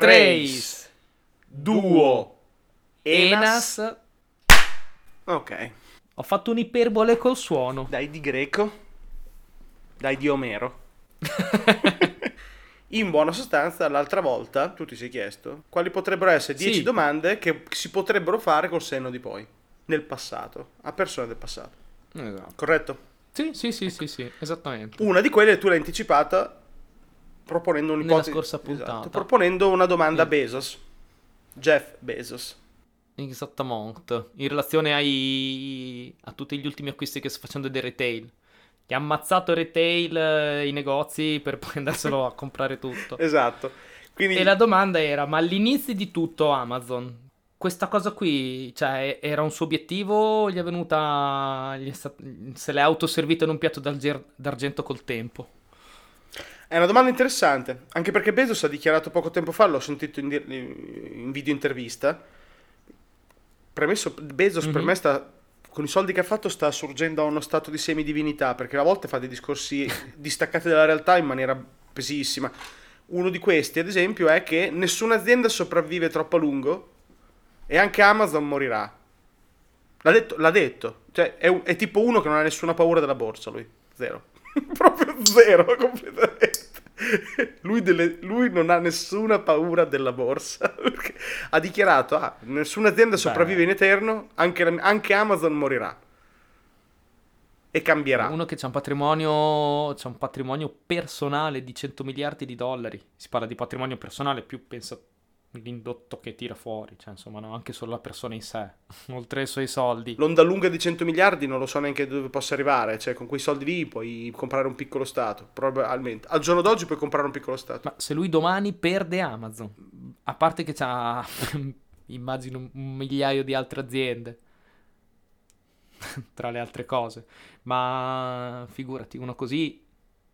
Trace, Duo, Enas. Enas. Ok. Ho fatto un'iperbole col suono. Dai di greco. Dai di Omero. In buona sostanza, l'altra volta tu ti sei chiesto quali potrebbero essere 10 Sì. domande che si potrebbero fare col senno di poi, nel passato, a persone del passato. Esatto. Corretto? Sì, sì, sì, sì, sì, esattamente. Una di quelle tu l'hai anticipata proponendo un'ipotesi. Nella scorsa puntata. Esatto, proponendo una domanda a. Bezos. Jeff Bezos. Esattamente. In relazione ai... a tutti gli ultimi acquisti che sto facendo del retail. Che ha ammazzato il retail, eh, i negozi, per poi andarselo a comprare tutto. Esatto. Quindi E la domanda era, ma all'inizio di tutto Amazon, questa cosa qui, cioè, era un suo obiettivo? Gli è venuta... gli è stat- se l'è autoservito in un piatto d'argento col tempo? È una domanda interessante, anche perché Bezos ha dichiarato poco tempo fa, l'ho sentito in, in video intervista, premesso, Bezos per Mhm. me sta, con i soldi che ha fatto sta sorgendo a uno stato di semidivinità, perché a volte fa dei discorsi distaccati dalla realtà in maniera pesissima. Uno di questi, ad esempio, è che nessuna azienda sopravvive troppo a lungo e anche Amazon morirà. L'ha detto, l'ha detto. Cioè, è, un- è tipo uno che non ha nessuna paura della borsa, lui. Zero. Proprio zero, completamente. Lui, delle- lui non ha nessuna paura della borsa. ha dichiarato, ah, nessuna azienda sopravvive in eterno, anche, anche Amazon morirà. E cambierà. Uno che c'ha un patrimonio, c'ha un patrimonio personale di 100 miliardi di dollari. Si parla di patrimonio personale, più pensa l'indotto che tira fuori, cioè insomma, no, anche solo la persona in sé, oltre ai suoi soldi. L'onda lunga di 100 miliardi non lo so neanche dove possa arrivare. Cioè, con quei soldi lì puoi comprare un piccolo Stato. Probabilmente. Al giorno d'oggi puoi comprare un piccolo Stato. Ma se lui domani perde Amazon, a parte che c'ha, immagino, un migliaio di altre aziende, tra le altre cose, ma figurati, uno così,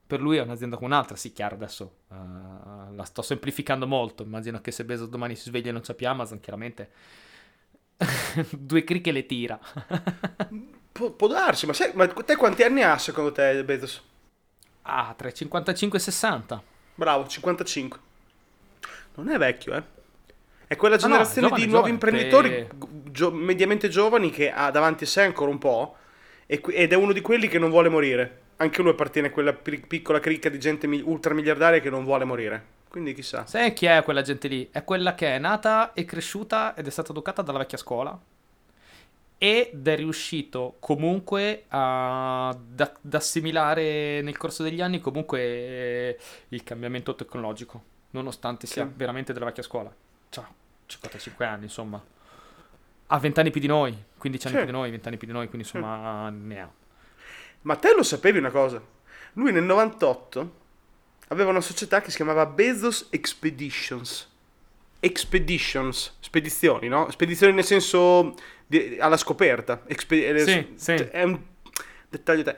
per lui è un'azienda come un'altra, sì, chiaro, adesso eh, la sto semplificando molto, immagino che se Bezos domani si sveglia e non c'è più Amazon, chiaramente due cricche le tira. Pu- può darsi, ma, sai, ma te quanti anni ha secondo te, Bezos? ah, tra i 55 e i 60. Bravo, 55. Non è vecchio, eh. È quella Ah, no, generazione giovane, di nuovi giovane, imprenditori per- gio- mediamente giovani che ha davanti a sé ancora un po'. ed è uno di quelli che non vuole morire. Anche lui appartiene a quella pi- piccola cricca di gente mi- ultramiliardaria che non vuole morire. Quindi chissà. Sai chi è quella gente lì? È quella che è nata e cresciuta ed è stata educata dalla vecchia scuola ed è riuscito comunque ad ad assimilare nel corso degli anni comunque eh, il cambiamento tecnologico, nonostante sia Sì. veramente della vecchia scuola. Ciao, 55 anni, insomma. Ha 20 anni più di noi, 15 anni Sì. più di noi, 20 anni più di noi, quindi insomma ne ha. Ma te lo sapevi una cosa? Lui nel 98 aveva una società che si chiamava Bezos Expeditions. Expeditions, spedizioni, no? Spedizioni nel senso di- alla scoperta. Expe- eh, Sì, sì. cioè, È un dettaglio. te-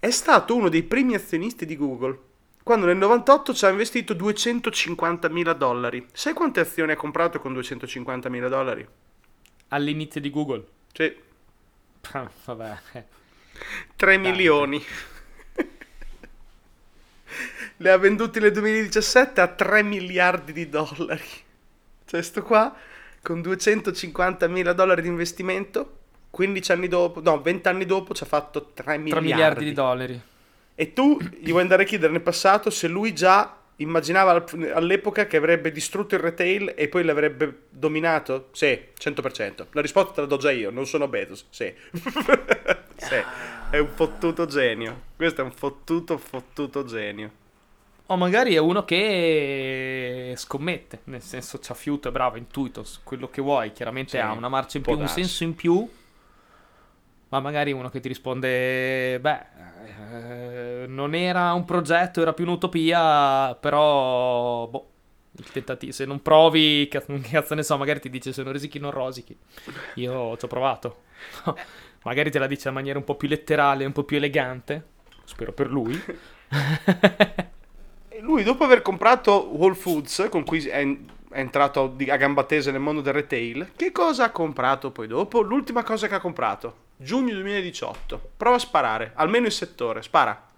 È stato uno dei primi azionisti di Google. Quando nel 98 ci ha investito 250 mila dollari. Sai quante azioni ha comprato con 250 mila dollari? All'inizio di Google. Ah, Vabbè. Eh. 3 Tante. milioni. Le ha venduti nel 2017 a 3 miliardi di dollari. Cioè, sto qua con 250 mila dollari di investimento. 15 anni dopo, no, 20 anni dopo ci ha fatto 3 3 miliardi. miliardi di dollari. E tu gli vuoi andare a chiedere nel passato se lui già immaginava al- all'epoca che avrebbe distrutto il retail e poi l'avrebbe dominato? Sì, 100%. La risposta te la do già io, non sono Bezos. Sì. sì, è un fottuto genio. Questo è un fottuto, fottuto genio. O magari è uno che scommette, nel senso c'ha fiuto, è bravo, intuito, quello che vuoi, chiaramente Sì, ha una marcia in più, un darsi. senso in più, ma magari uno che ti risponde, beh, eh, non era un progetto, era più un'utopia, però, boh, se non provi, che cazzo ne so, magari ti dice se non risichi non rosichi, io ci ho provato, magari te la dice in maniera un po' più letterale, un po' più elegante, spero per lui. Lui, dopo aver comprato Whole Foods, con cui è, entrato a gamba tesa nel mondo del retail, che cosa ha comprato poi dopo? L'ultima cosa che ha comprato, giugno 2018. Prova a sparare, almeno il settore, spara.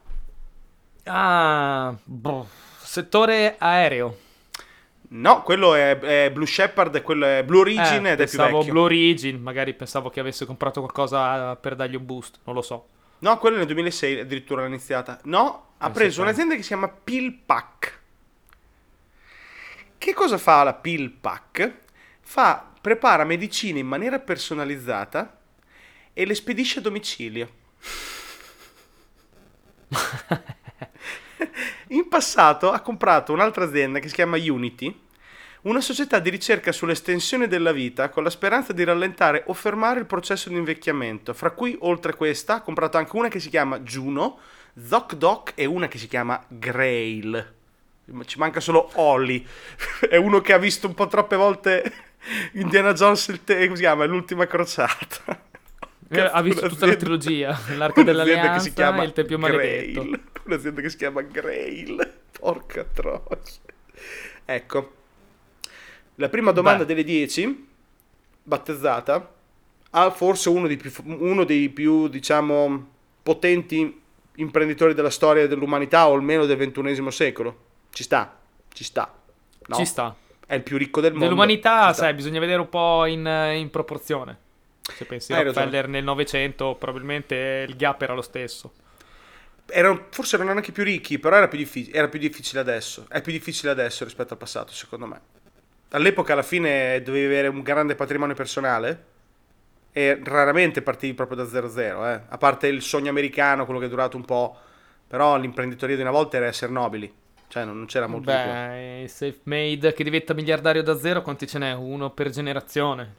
Ah, boh, settore aereo. No, quello è, è Blue Shepard quello è Blue Origin Eh, ed è più pensavo vecchio. Blue Origin, magari pensavo che avesse comprato qualcosa per dargli un boost, non lo so. No, quello nel 2006 addirittura l'ha iniziata. No, ha Eh, preso un'azienda che si chiama PillPack. Che cosa fa la PillPack? Fa, prepara medicine in maniera personalizzata e le spedisce a domicilio. In passato ha comprato un'altra azienda che si chiama Unity, una società di ricerca sull'estensione della vita con la speranza di rallentare o fermare il processo di invecchiamento. Fra cui, oltre a questa, ha comprato anche una che si chiama Juno, ZocDoc e una che si chiama Grail. Ci manca solo Ollie. È uno che ha visto un po' troppe volte Indiana Jones, il te- come si chiama? L'ultima crociata. Eh, ha visto tutta la trilogia, l'Arca un'azienda che si dell'Alleanza chiama e il Tempio Maledetto. Grail. Un'azienda che si chiama Grail. Porca troia. Ecco. La prima domanda Beh. delle 10, battezzata, ha forse uno dei più, uno dei più, diciamo, potenti imprenditori della storia dell'umanità, o almeno del ventunesimo secolo. Ci sta, ci sta. No? Ci sta. È il più ricco del mondo. Dell'umanità, sai, bisogna vedere un po' in, in proporzione. Se pensi a. Rockefeller nel Novecento, probabilmente il gap era lo stesso. Erano- forse erano anche più ricchi, però era più, diffi- era più difficile adesso. È più difficile adesso rispetto al passato, secondo me. All'epoca, alla fine, dovevi avere un grande patrimonio personale e raramente partivi proprio da 0-0, eh. A parte il sogno americano, quello che è durato un po', però l'imprenditoria di una volta era essere nobili. Cioè, non c'era molto di più. Beh, il self-made che diventa miliardario da zero, quanti ce n'è? Uno per generazione.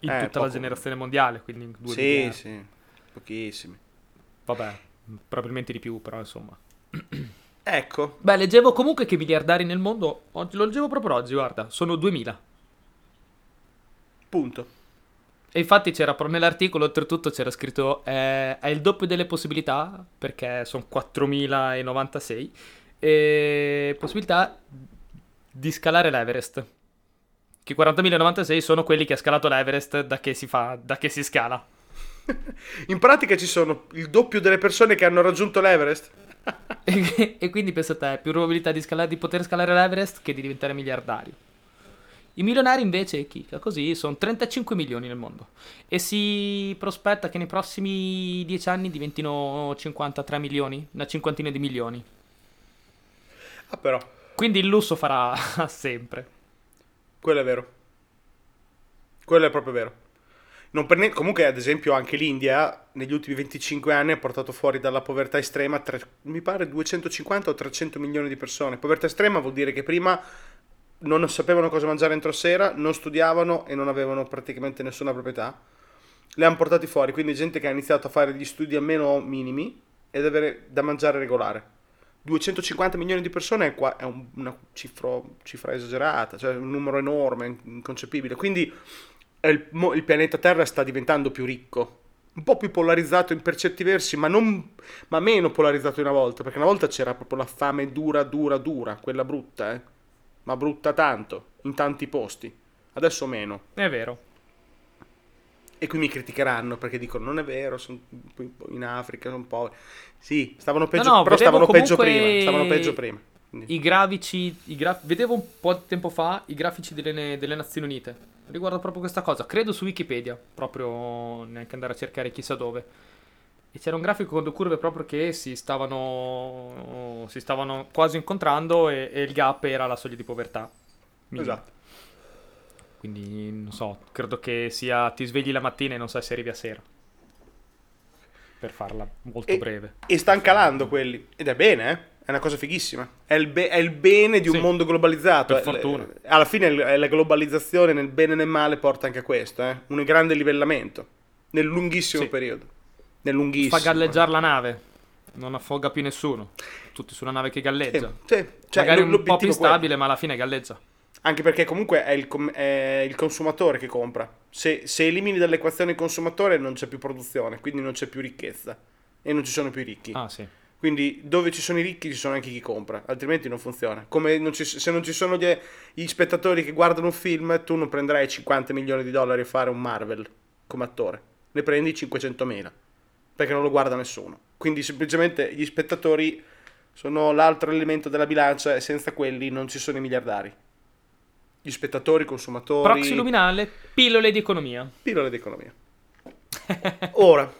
In Eh, tutta la poco. generazione mondiale, quindi due Sì, miliardi. sì, pochissimi. Vabbè, probabilmente di più, però insomma. Ecco, Beh, leggevo comunque che i miliardari nel mondo, oggi- lo leggevo proprio oggi, guarda, sono 2000. punto. E infatti c'era proprio nell'articolo, oltretutto c'era scritto eh, è il doppio delle possibilità, perché sono 4096, e possibilità di scalare l'Everest. Che i 40.096 sono quelli che ha scalato l'Everest da che si fa, da che si scala. In pratica ci sono il doppio delle persone che hanno raggiunto l'Everest. e, e quindi pensa a te, più probabilità di, scalare- di poter scalare l'Everest che di diventare miliardario. I milionari invece, chicca, così, sono 35 milioni nel mondo. E si prospetta che nei prossimi 10 anni diventino 53 milioni, una cinquantina di milioni. Ah, però, Quindi il lusso farà sempre. Quello è vero. Quello è proprio vero. Niente- comunque, ad esempio, anche l'India negli ultimi 25 anni ha portato fuori dalla povertà estrema, tre- mi pare 250 o 300 milioni di persone. Povertà estrema vuol dire che prima non sapevano cosa mangiare entro sera, non studiavano e non avevano praticamente nessuna proprietà. Le hanno portati fuori, quindi gente che ha iniziato a fare gli studi almeno minimi ed avere da mangiare regolare. 250 milioni di persone è, una cifro- cifra esagerata, cioè un numero enorme, inconcepibile. Quindi il, il pianeta Terra sta diventando più ricco, un po' più polarizzato in per certi versi, ma, non, ma meno polarizzato di una volta, perché una volta c'era proprio la fame dura, dura, dura, quella brutta, eh? ma brutta tanto, in tanti posti. Adesso meno. È vero. E qui mi criticheranno perché dicono non è vero, sono in Africa, sono poveri. Sì, stavano peggio, no, però vedevo stavano peggio prima, stavano peggio prima. I grafici, i graf- vedevo un po' di tempo fa i grafici delle, delle Nazioni Unite. Riguardo proprio questa cosa, credo su Wikipedia, proprio neanche andare a cercare chissà dove. E c'era un grafico con due curve proprio che si stavano, si stavano quasi incontrando e, e il gap era la soglia di povertà. minima. Esatto. Quindi non so, credo che sia ti svegli la mattina e non sai se arrivi a sera. Per farla molto E- breve. E stanno calando quelli. Ed è bene, eh? È una cosa fighissima. È il, be- è il bene di un Sì, mondo globalizzato. per È- fortuna. è- alla fine è la globalizzazione nel bene e nel male porta anche a questo, eh? Un grande livellamento. Nel lunghissimo Sì. periodo. Nel lunghissimo. Fa galleggiare la nave. Non affoga più nessuno. Tutti su una nave che Sì, galleggia. sì. Cioè, Magari un po' più è quello. stabile, ma alla fine galleggia. Anche perché comunque è il, com- è il consumatore che compra. Se, se elimini dall'equazione il consumatore non c'è più produzione, quindi non c'è più ricchezza. E non ci sono più ricchi. Ah, sì. Quindi dove ci sono i ricchi ci sono anche chi compra, altrimenti non funziona. Come non ci- se non ci sono gli, gli spettatori che guardano un film, tu non prenderai 50 milioni di dollari a fare un Marvel come attore, ne prendi 500 mila, perché non lo guarda nessuno. Quindi semplicemente gli spettatori sono l'altro elemento della bilancia e senza quelli non ci sono i miliardari. Gli spettatori, i consumatori. Proxy luminale, pillole di economia. Pillole di economia. Ora,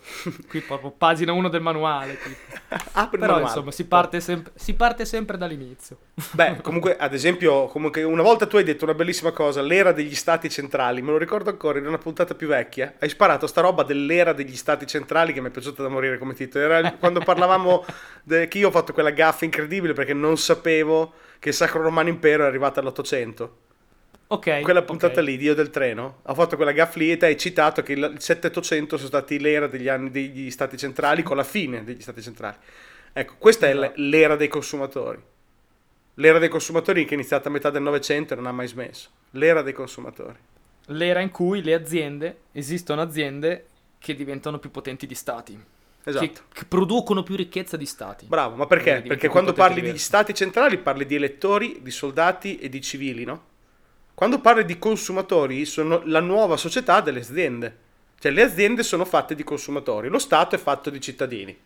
Qui proprio pagina 1 del manuale. apri Però manuale. insomma si parte, sempre, si parte sempre dall'inizio. Beh, comunque, ad esempio, comunque una volta tu hai detto una bellissima cosa, l'era degli stati centrali, me lo ricordo ancora in una puntata più vecchia, hai sparato sta roba dell'era degli stati centrali che mi è piaciuta da morire come titolo. Era quando parlavamo de- che io ho fatto quella gaffa incredibile perché non sapevo che il Sacro Romano Impero è arrivato all'Ottocento. Ok. Quella puntata ok. lì, Dio del treno, ho fatto quella lì e hai citato che il 700 sono stati l'era degli anni degli stati centrali con la fine degli stati centrali. Ecco, questa è Esatto. l'era dei consumatori. L'era dei consumatori che è iniziata a metà del Novecento e non ha mai smesso. L'era dei consumatori. L'era in cui le aziende, esistono aziende che diventano più potenti di stati. Esatto. Che, che producono più ricchezza di stati. Bravo, ma perché? Perché quando parli di stati centrali parli di elettori, di soldati e di civili, no? Quando parli di consumatori sono la nuova società delle aziende. Cioè le aziende sono fatte di consumatori, lo Stato è fatto di cittadini.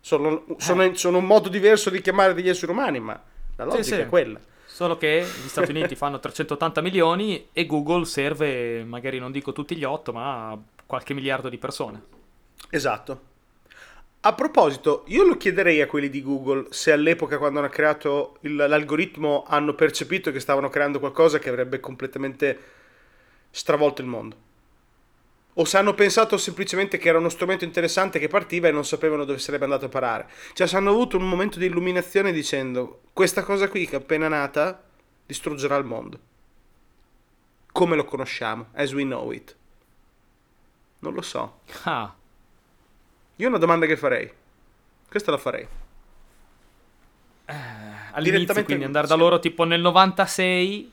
Sono, sono- sono un modo diverso di chiamare degli esseri umani, ma la logica sì. è quella. Solo che gli Stati Uniti fanno 380 milioni e Google serve, magari non dico tutti gli 8, ma qualche miliardo di persone. Esatto. A proposito, io lo chiederei a quelli di Google se all'epoca quando hanno creato il- l'algoritmo hanno percepito che stavano creando qualcosa che avrebbe completamente stravolto il mondo. O se hanno pensato semplicemente che era uno strumento interessante che partiva e non sapevano dove sarebbe andato a parare. Cioè, se hanno avuto un momento di illuminazione dicendo questa cosa qui che è appena nata distruggerà il mondo. Come lo conosciamo, as we know it. Non lo so. Ah, Io ho una domanda che farei. Questa la farei. all'inizio Direttamente- quindi andare da loro tipo nel 96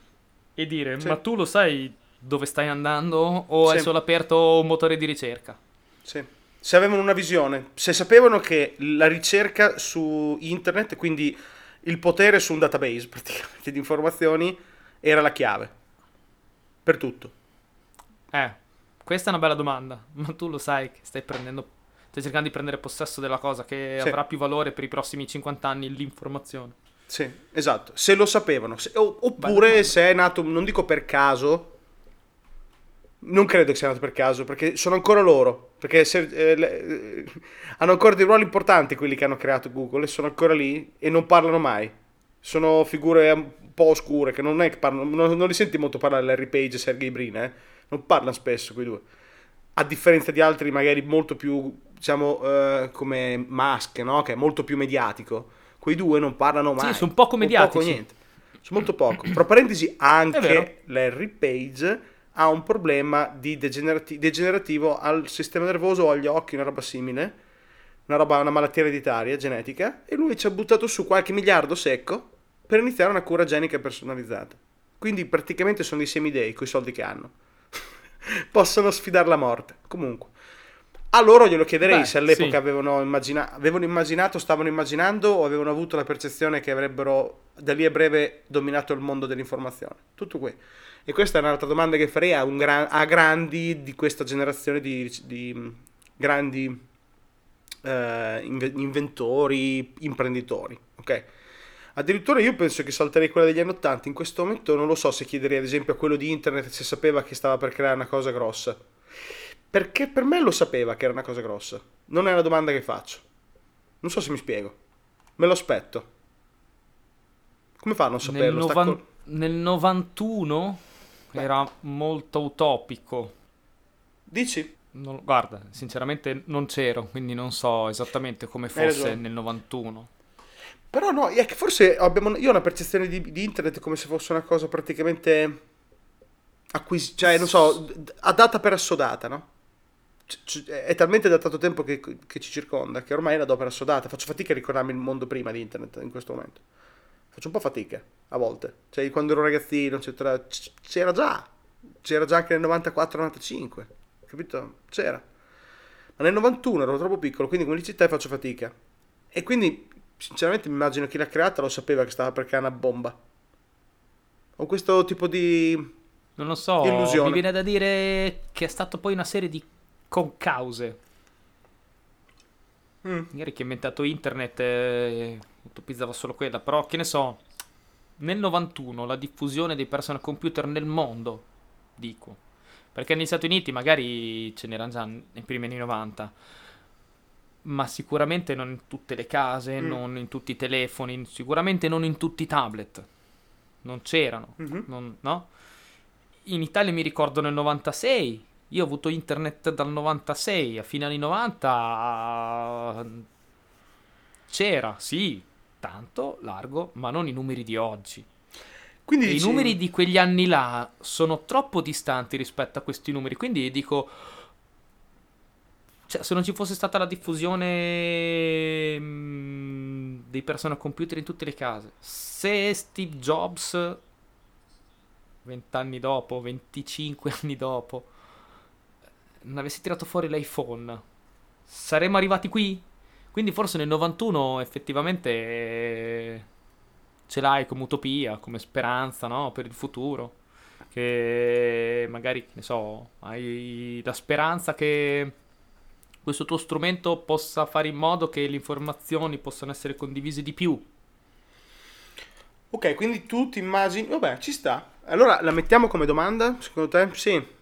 e dire Sì. ma tu lo sai dove stai andando o è Sì. solo aperto un motore di ricerca? Sì. Se avevano una visione, se sapevano che la ricerca su internet, quindi il potere su un database praticamente di informazioni, era la chiave. Per tutto. Eh, questa è una bella domanda, ma tu lo sai che stai prendendo stai cercando di prendere possesso della cosa che Sì. avrà più valore per i prossimi 50 anni l'informazione. Sì, esatto. Se lo sapevano. Se- oppure domanda. se è nato, non dico per caso, non credo che sia nato per caso, perché sono ancora loro. Perché se- eh, le- eh, hanno ancora dei ruoli importanti quelli che hanno creato Google e sono ancora lì e non parlano mai. Sono figure un po' oscure che non è che parlano, non, non li senti molto parlare Larry Page e Sergey Brin, eh? Non parlano spesso quei due. A differenza di altri magari molto più, diciamo, eh, come Musk, no? Che è molto più mediatico. Quei due non parlano mai. sono poco mediatici. niente. Sono molto poco. Tra parentesi, anche Larry Page ha un problema di degenerati- degenerativo al sistema nervoso o agli occhi, una roba simile. Una roba, una malattia ereditaria, genetica. E lui ci ha buttato su qualche miliardo secco per iniziare una cura genica personalizzata. Quindi praticamente sono dei semidei con i soldi che hanno. Possono sfidare la morte. Comunque. A loro glielo chiederei Beh, se all'epoca sì. avevano, immagina- avevano immaginato, stavano immaginando o avevano avuto la percezione che avrebbero da lì a breve dominato il mondo dell'informazione. Tutto qui. E questa è un'altra domanda che farei a, gran- a grandi di questa generazione di, di, mh, grandi eh, inve- inventori, imprenditori. Ok? Addirittura io penso che salterei quella degli anni 80. In questo momento non lo so se chiederei ad esempio a quello di internet se sapeva che stava per creare una cosa grossa. Perché per me lo sapeva che era una cosa grossa. Non è una domanda che faccio. Non so se mi spiego. Me lo aspetto. Come fa a non Nel, saperlo? Sta novan- col- nel 91 era molto utopico. Dici? Non- guarda, sinceramente non c'ero, quindi non so esattamente come fosse nel 91. Però no, è che forse abbiamo, io ho una percezione di, di internet come se fosse una cosa praticamente acquisita, cioè non so, a data per assodata, no? C- è talmente da tanto tempo che, che ci circonda che ormai è la do per assodata. Faccio fatica a ricordarmi il mondo prima di internet in questo momento. Faccio un po' fatica a volte. Cioè, quando ero ragazzino, eccetera, c- c'era già. C'era già anche nel 94-95. Capito? C'era. Ma nel 91 ero troppo piccolo, quindi come dici te faccio fatica. E quindi, sinceramente, mi immagino chi l'ha creata lo sapeva che stava per creare una bomba. Ho questo tipo di... Non lo so, Illusione. mi viene da dire che è stato poi una serie di concause. Mm. Magari chi ha inventato internet eh, utopizzava solo quella, però che ne so. nel 91 la diffusione dei personal computer nel mondo, dico, perché negli Stati Uniti magari ce n'erano già nei primi anni 90, ma sicuramente non in tutte le case, Mm. non in tutti i telefoni, sicuramente non in tutti i tablet. Non c'erano, Mhm. non- no? In Italia mi ricordo nel 96, io ho avuto internet dal 96, a fine anni 90 c'era, sì, tanto, largo, ma non i numeri di oggi. Quindi I dici- numeri di quegli anni là sono troppo distanti rispetto a questi numeri, quindi dico, cioè, se non ci fosse stata la diffusione mm, dei personal computer in tutte le case, se Steve Jobs, 20 anni dopo, 25 anni dopo, non avesse tirato fuori l'iPhone, saremmo arrivati qui? Quindi forse nel 91 effettivamente eh, ce l'hai come utopia, come speranza, no? Per il futuro. Che magari, ne so, hai la speranza che questo tuo strumento possa fare in modo che le informazioni possano essere condivise di più. Ok, quindi tu ti immagini... Vabbè, ci sta. Allora, la mettiamo come domanda, secondo te? Sì.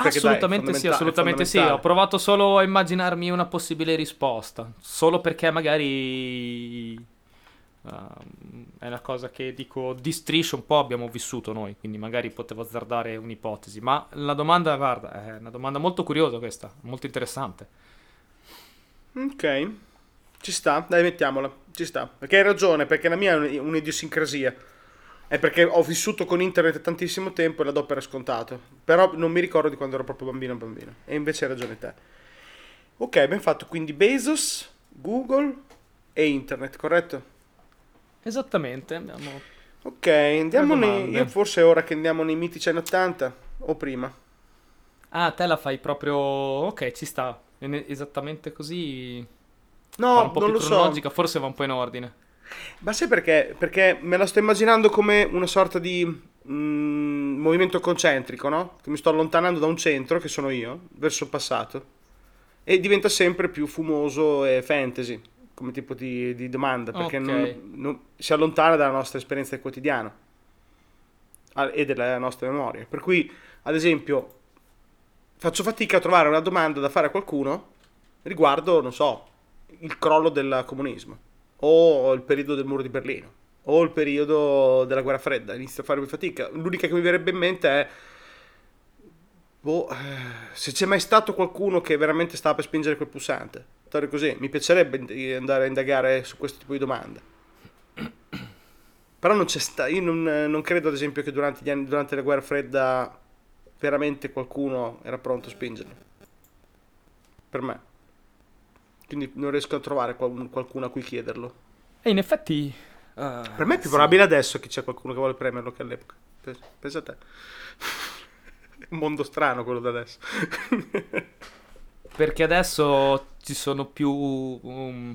Perché, dai, assolutamente sì, assolutamente sì. Ho provato solo a immaginarmi una possibile risposta. Solo perché magari ehm, è una cosa che dico di striscio un po' abbiamo vissuto noi, quindi magari potevo azzardare un'ipotesi. Ma la domanda, guarda, è una domanda molto curiosa questa, molto interessante. Ok, ci sta, dai, mettiamola. Ci sta. Perché hai ragione, perché la mia è un- un'idiosincrasia. È perché ho vissuto con internet tantissimo tempo e la do per scontato. Però non mi ricordo di quando ero proprio bambino bambino. E invece hai ragione te. Ok, ben fatto. Quindi Bezos, Google e internet, corretto? Esattamente, abbiamo... Ok, andiamo nei... Io forse è ora che andiamo nei mitici anni 80 o prima. Ah, te la fai proprio... Ok, ci sta. Esattamente così... No, va un po' non più lo so. forse va un po' in ordine. Ma sai perché? Perché me la sto immaginando come una sorta di mm, movimento concentrico, no? Che mi sto allontanando da un centro, che sono io, verso il passato. E diventa sempre più fumoso e fantasy, come tipo di, di domanda, perché Ok. non- non- si allontana dalla nostra esperienza ah, e della nostra memoria. Per cui, ad esempio, faccio fatica a trovare una domanda da fare a qualcuno riguardo, non so, il crollo del comunismo o il periodo del muro di Berlino o il periodo della guerra fredda. Inizio a farmi fatica. L'unica che mi verrebbe in mente è boh, eh, se c'è mai stato qualcuno che veramente stava per spingere quel pulsante. Storia così, mi piacerebbe andare a indagare su questo tipo di domande. Però non c'è sta, io non, non credo ad esempio che durante, anni, durante la guerra fredda veramente qualcuno era pronto a spingerlo. Per me. Quindi non riesco a trovare qual- qualcuno a cui chiederlo. E in effetti... eh, Per me è più sì. probabile adesso che c'è qualcuno che vuole premerlo che all'epoca. Pens- Pensa a te. È un mondo strano quello da adesso. Perché adesso ci sono più um,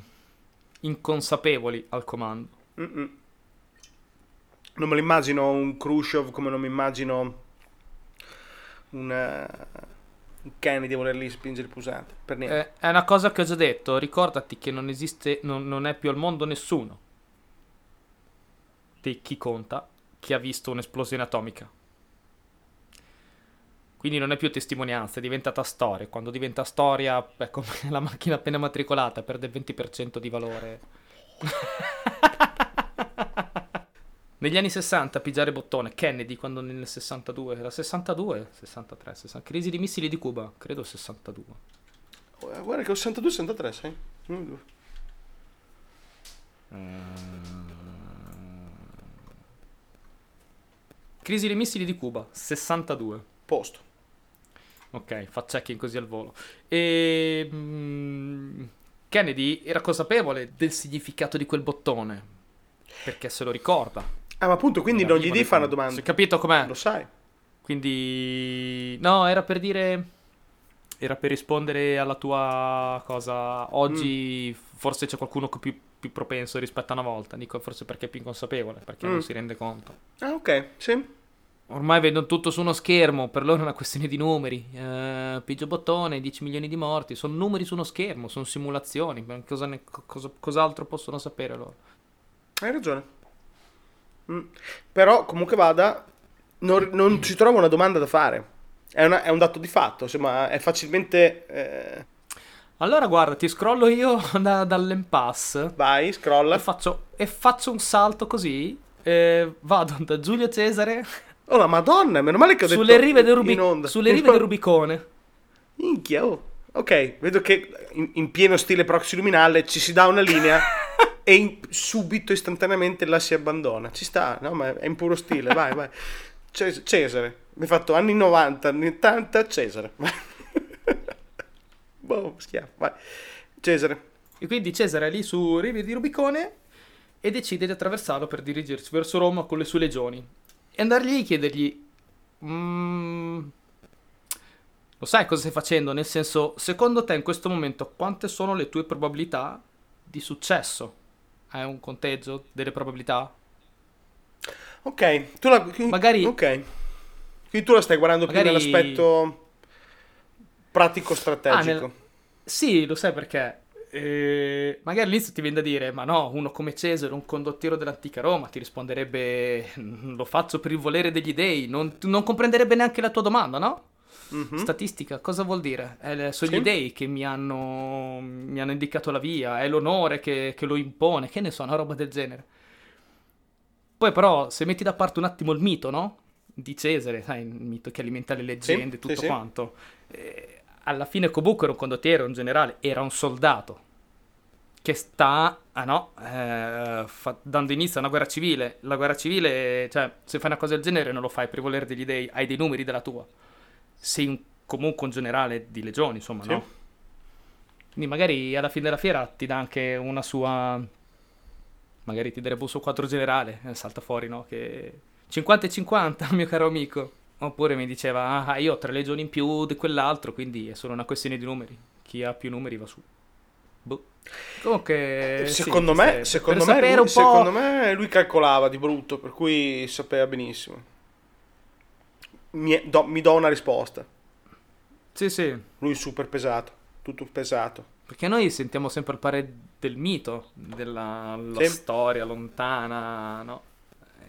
inconsapevoli al comando. Mm-mm. Non me lo immagino un Khrushchev come non mi immagino un, un Kennedy a voler lì spingere il pulsante. Per niente. Eh, è una cosa che ho già detto, ricordati che non esiste, non, non è più al mondo nessuno di chi conta che ha visto un'esplosione atomica. Quindi non è più testimonianza, è diventata storia. Quando diventa storia è come la macchina appena matricolata, perde il 20% di valore. Negli anni 60 pigiare bottone, Kennedy quando nel 62, era 62, 63, 60, crisi di missili di Cuba, credo 62. Eh, Guarda che ho 62-63, sai? Mm. Crisi dei missili di Cuba, 62. Posto. Ok, fa checking così al volo. E mm, Kennedy era consapevole del significato di quel bottone, perché se lo ricorda. Ah, ma appunto, quindi non gli devi di fare una domanda. Hai capito com'è? Lo sai. Quindi, no, era per dire. Era per rispondere alla tua cosa. Oggi forse c'è qualcuno più, più propenso rispetto a una volta. Dico forse perché è più inconsapevole, perché Mm. non si rende conto. Ah, ok, sì. Ormai vedono tutto su uno schermo, per loro è una questione di numeri. Eh, pigio bottone, 10 milioni di morti, sono numeri su uno schermo, sono simulazioni. Cosa ne- cosa- cos'altro possono sapere loro? Hai ragione. Mm. Però comunque vada, non, non ci trovo una domanda da fare. È, una- è un dato di fatto, insomma, è facilmente... eh, Allora, guarda, ti scrollo io da, dall'impasse vai, e scrolla. faccio, e faccio un salto così. e vado da Giulio Cesare Oh la madonna, meno male che ho detto sulle rive, del, Rubi- in onda. sulle rive del Rubicone. Minchia, oh. Ok, vedo che in, in pieno stile proxy luminale ci si dà una linea e in- subito, istantaneamente la si abbandona. Ci sta, no? Ma è in puro stile, vai, vai. Ces- Cesare, mi hai fatto anni 90, anni 80, Cesare. boh, schiaffo, vai. Cesare. E quindi Cesare è lì su rive di Rubicone e decide di attraversarlo per dirigersi verso Roma con le sue legioni. E andargli e chiedergli... "Mm, lo sai cosa stai facendo? Nel senso, secondo te in questo momento quante sono le tue probabilità di successo? Hai un conteggio delle probabilità? Ok, tu la... Magari- Ok. Quindi tu la stai guardando più Magari- nell'aspetto pratico-strategico. Ah, nel- Sì, lo sai perché. Eh, magari all'inizio ti viene da dire, ma no, uno come Cesare, un condottiero dell'antica Roma, ti risponderebbe, "Mm, lo faccio per il volere degli dei, non, non comprenderebbe neanche la tua domanda, no? Mhm. Statistica, cosa vuol dire? Eh, sono Sì. gli dei che mi hanno, mi hanno indicato la via, è l'onore che, che lo impone, che ne so, una roba del genere. Poi però, se metti da parte un attimo il mito, no? Di Cesare, sai, il mito che alimenta le leggende, sì, tutto sì. quanto. Eh, alla fine comunque era un condottiero, un generale, era un soldato che sta, ah no, eh, fa- dando inizio a una guerra civile. La guerra civile, cioè, se fai una cosa del genere non lo fai per volere degli dei, hai dei numeri della tua. Sei un- comunque un generale di legioni, insomma, Sì. no? Quindi magari alla fine della fiera ti dà anche una sua... Magari ti darebbe un suo quadro generale, eh, salta fuori, no? Che 50 e 50, mio caro amico. Oppure mi diceva, ah, io ho tre legioni in più di quell'altro, quindi è solo una questione di numeri. Chi ha più numeri va su. Boh. Comunque, sì, secondo, ci me, secondo, me, lui, secondo me lui calcolava di brutto, per cui sapeva benissimo. Mi, do, mi do una risposta. Sì, sì. Lui super pesato, tutto pesato. Perché noi sentiamo sempre il parere del mito, della la Sì. storia lontana, no?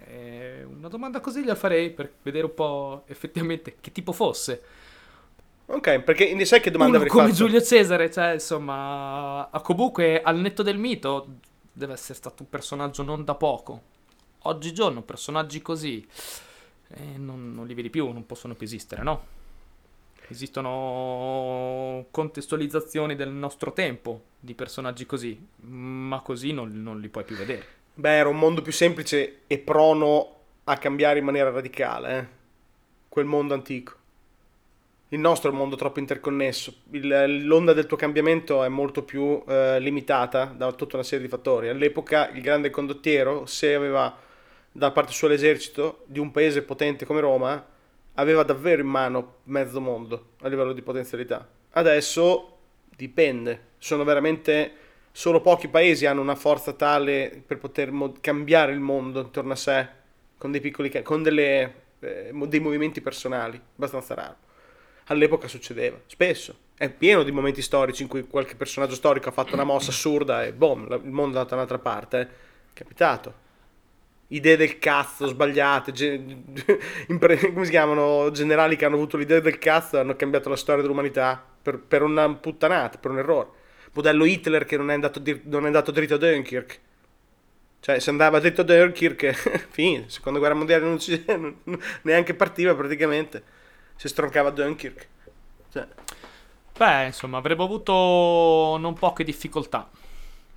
E una domanda così gliela farei per vedere un po' effettivamente che tipo fosse. Ok, perché sai che domanda Uno avrei come fatto? Giulio Cesare, cioè, insomma, a- comunque al netto del mito deve essere stato un personaggio non da poco. Oggigiorno personaggi così eh, non, non li vedi più, non possono più esistere, no? Esistono contestualizzazioni del nostro tempo di personaggi così, ma così non, non li puoi più vedere. Beh, era un mondo più semplice e prono a cambiare in maniera radicale, eh? Quel mondo antico. Il nostro è un mondo troppo interconnesso. Il- l'onda del tuo cambiamento è molto più eh, limitata da tutta una serie di fattori. All'epoca il grande condottiero, se aveva da parte sua l'esercito di un paese potente come Roma, aveva davvero in mano mezzo mondo a livello di potenzialità. Adesso dipende. Sono veramente solo pochi paesi hanno una forza tale per poter mo- cambiare il mondo intorno a sé con dei piccoli ca- con delle, eh, dei movimenti personali, abbastanza raro. All'epoca succedeva, spesso. È pieno di momenti storici in cui qualche personaggio storico ha fatto una mossa assurda e boom, il mondo è andato da un'altra parte. È capitato. Idee del cazzo sbagliate, ge- impre- come si chiamano? Generali che hanno avuto l'idea del cazzo e hanno cambiato la storia dell'umanità per, per una puttanata, per un errore. Modello Hitler che non è andato, dir- non è andato dritto a Dunkirk. Cioè, se andava dritto a Dunkirk, finito. Seconda guerra mondiale non ci, non- neanche partiva praticamente. Si stroncava Dunkirk. Cioè, Beh, insomma, avrebbe avuto non poche difficoltà.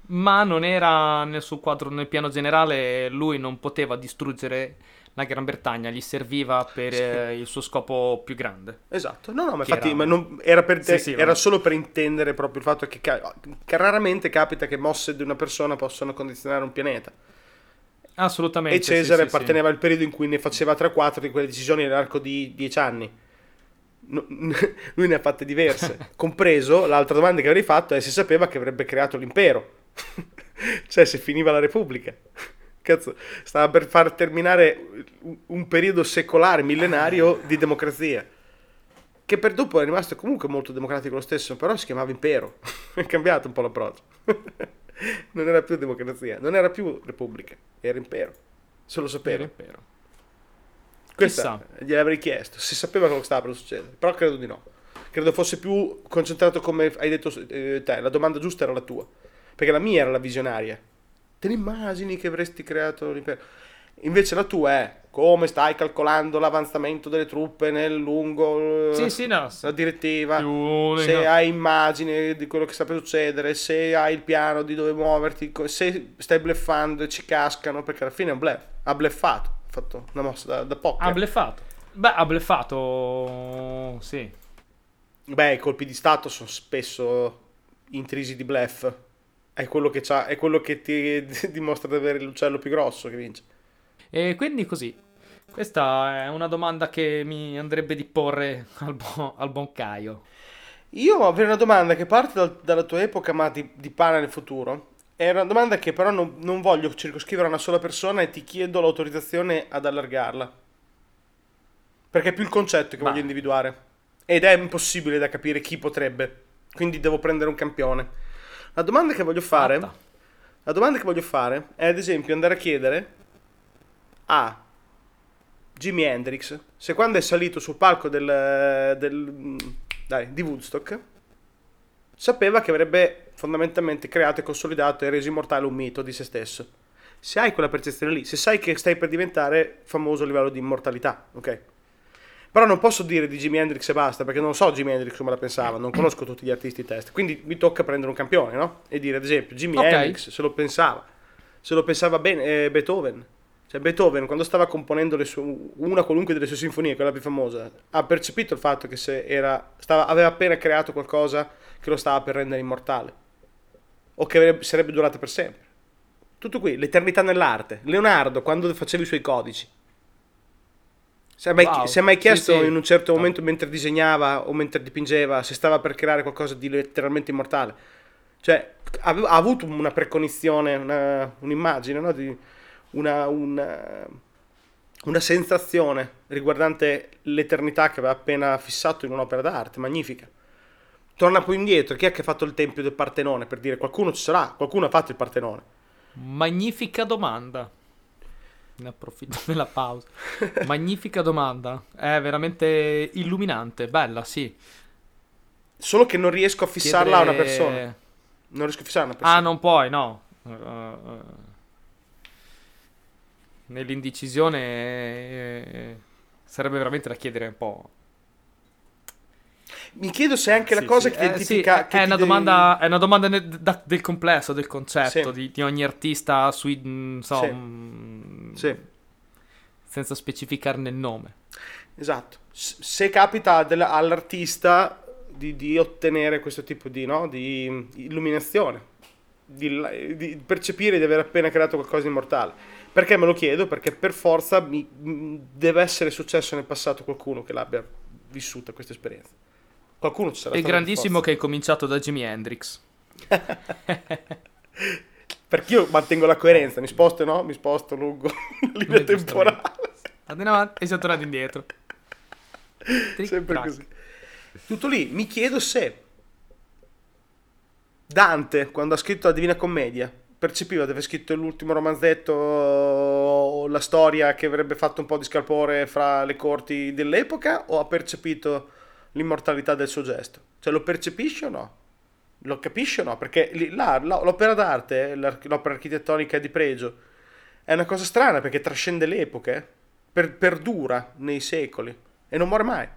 Ma non era nel suo quadro, nel piano generale, lui non poteva distruggere la Gran Bretagna, gli serviva per Sì. eh, il suo scopo più grande. esatto. No, no, ma infatti era- ma non- era, per Sì, sì, era solo per intendere proprio il fatto che, che raramente capita che mosse di una persona possano condizionare un pianeta. Assolutamente. E Cesare apparteneva al periodo in cui ne faceva 3-4 di quelle decisioni nell'arco di 10 anni. No- lui ne ha fatte diverse. Compreso, l'altra domanda che avrei fatto è se sapeva che avrebbe creato l'impero. cioè, se finiva la Repubblica. Cazzo, stava per far terminare un- periodo secolare, millenario di democrazia. Che per dopo è rimasto comunque molto democratico lo stesso, però si chiamava impero. è cambiato un po' l'approccio. non era più democrazia, non era più repubblica, era impero. se lo sapevo. Vero, vero. Questa gliel'avrei chiesto, se sapeva cosa stava per succedere, però credo di no. Credo fosse più concentrato come hai detto eh, te, la domanda giusta era la tua, perché la mia era la visionaria. Te ne immagini che avresti creato l'impero? Invece la tua è come stai calcolando l'avanzamento delle truppe nel lungo sì, sì, no. la direttiva, Più- se no. hai immagini di quello che sta per succedere, se hai il piano di dove muoverti, se stai bleffando e ci cascano, perché alla fine è un bluff, ha bleffato, ha fatto una mossa da, da poker. Ha bleffato. Beh, ha bleffato. Sì. Beh, i colpi di stato sono spesso intrisi di bluff. È quello che, c'ha, è quello che ti dimostra di avere l'uccello più grosso che vince. E quindi così. Questa è una domanda che mi andrebbe di porre al, buon- al buon Caio. Io avrei una domanda che parte dal- dalla tua epoca, ma di, di pana nel futuro. È una domanda che però non, non voglio circoscrivere a una sola persona e ti chiedo l'autorizzazione ad allargarla. Perché è più il concetto che Ma- voglio individuare. Ed è impossibile da capire chi potrebbe. Quindi devo prendere un campione. La domanda che voglio fare. Fatta. La domanda che voglio fare è ad esempio andare a chiedere a Jimi Hendrix se quando è salito sul palco del, del- dai, di Woodstock sapeva che avrebbe fondamentalmente creato e consolidato e reso immortale un mito di se stesso. Se hai quella percezione lì, se sai che stai per diventare famoso a livello di immortalità, ok? Però non posso dire di Jimi Hendrix e basta, perché non so Jimi Hendrix come la pensava, non conosco tutti gli artisti test. Quindi mi tocca prendere un campione, no? E dire, ad esempio, Jimi Ok. Hendrix se lo pensava, se lo pensava bene eh, Beethoven. Cioè Beethoven, quando stava componendo sue- una qualunque delle sue sinfonie, quella più famosa, ha percepito il fatto che se era, stava- aveva appena creato qualcosa che lo stava per rendere immortale. O che avrebbe- sarebbe durata per sempre. Tutto qui, l'eternità nell'arte. Leonardo, quando faceva i suoi codici. Si è mai, Wow. si è mai Sì, chiesto sì. in un certo momento mentre disegnava o mentre dipingeva se stava per creare qualcosa di letteralmente immortale? Cioè, ha, ha avuto una precognizione, una- un'immagine, no? Di una, una, una sensazione riguardante l'eternità che aveva appena fissato in un'opera d'arte, magnifica. Torna poi indietro, chi è che ha fatto il tempio del Partenone? Per dire, qualcuno ci sarà, qualcuno ha fatto il Partenone. Magnifica domanda. Ne approfitto della pausa. Magnifica domanda. È veramente illuminante. Bella, sì. Solo che non riesco a fissarla a una Chiedere- persona. Non riesco a fissarla a una persona. Ah, non puoi, no. Uh, uh, Nell'indecisione eh, sarebbe veramente da chiedere un po'. Mi chiedo se anche la Sì, cosa sì. che Eh, identifica... sì, che è, una devi- domanda, è una domanda ne- da- del complesso, del concetto di, di ogni artista sui, so, Sì. mm, senza specificarne il nome. Esatto. Se capita all'artista di, di ottenere questo tipo di, no, di illuminazione, di, di percepire di aver appena creato qualcosa di immortale. Perché me lo chiedo? Perché per forza mi- deve essere successo nel passato qualcuno che l'abbia vissuta questa esperienza. Qualcuno ci sarà È grandissimo che è cominciato da Jimi Hendrix. Perché io mantengo la coerenza, mi sposto no? Mi sposto lungo la linea temporale. Andiamo avanti e siamo tornati indietro. Tric, Sempre trac. così. Tutto lì, mi chiedo se Dante, quando ha scritto la Divina Commedia, percepiva di aver scritto l'ultimo romanzetto o la storia che avrebbe fatto un po' di scalpore fra le corti dell'epoca o ha percepito l'immortalità del suo gesto? Cioè lo percepisce o no? Lo capisce o no? Perché l'opera d'arte, l'opera architettonica di pregio, è una cosa strana perché trascende le epoche, per- perdura nei secoli e non muore mai.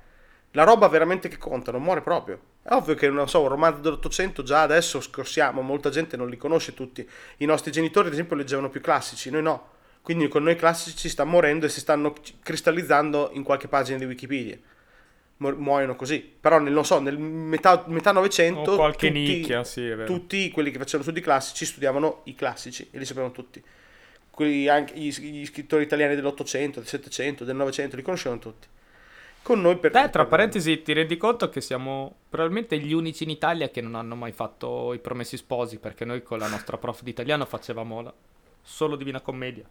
La roba veramente che conta non muore proprio. È ovvio che, non so, un romanzo dell'Ottocento già adesso scorsiamo, molta gente non li conosce tutti. I nostri genitori, ad esempio, leggevano più classici, noi no. Quindi con noi classici sta morendo e si stanno cristallizzando in qualche pagina di Wikipedia. Mu- muoiono così. Però, nel, non so, nel metà, metà Novecento... O qualche tutti- nicchia, sì, tutti quelli che facevano studi classici studiavano i classici e li sapevano tutti. Quelli anche, gli, gli scrittori italiani dell'Ottocento, del Settecento, del Novecento, li conoscevano tutti. Con noi per... Beh, tra parentesi, ti rendi conto che siamo probabilmente gli unici in Italia che non hanno mai fatto i promessi sposi, perché noi con la nostra prof di italiano facevamo la... solo Divina Commedia.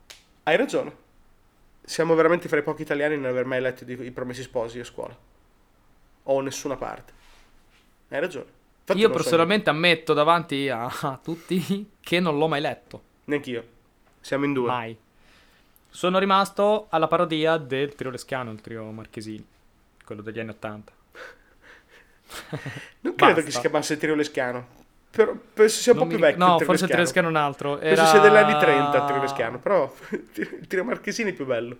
Hai ragione. Siamo veramente fra i pochi italiani a non aver mai letto i promessi sposi a scuola. O nessuna parte. Hai ragione. Infatti Io non so personalmente ammetto davanti a, a tutti che non l'ho mai letto. Neanche io. Siamo in due. Mai. Sono rimasto alla parodia del trio Leschiano, il trio Marchesini, quello degli anni Ottanta. Non credo Basta. che si chiamasse Trio Leschiano. Però penso sia un Non po' più vecchio. No, il forse il. Leschiano è un altro. Penso Era... sia degli anni 30 il Trio Leschiano, però il Trio Marchesini è più bello.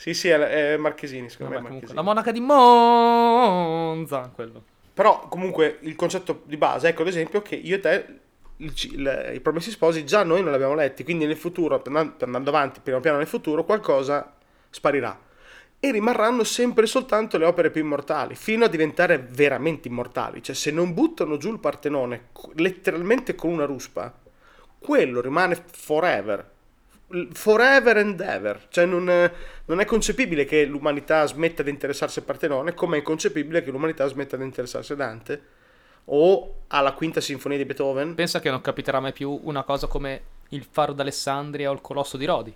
Sì, sì, è, è Marchesini, secondo Vabbè, me è Marchesini. la monaca di Monza, quello. Però comunque il concetto di base, ecco ad esempio che io e te il il- i promessi sposi già noi non li abbiamo letti, quindi nel futuro, andando avanti piano piano nel futuro, qualcosa sparirà. E rimarranno sempre soltanto le opere più immortali, fino a diventare veramente immortali. Cioè se non buttano giù il Partenone letteralmente con una ruspa, quello rimane forever. Forever and ever. Cioè non è, non è concepibile che l'umanità smetta di interessarsi al Partenone, come è inconcepibile che l'umanità smetta di interessarsi a Dante o alla quinta sinfonia di Beethoven. Pensa che non capiterà mai più una cosa come il faro d'Alessandria o il colosso di Rodi.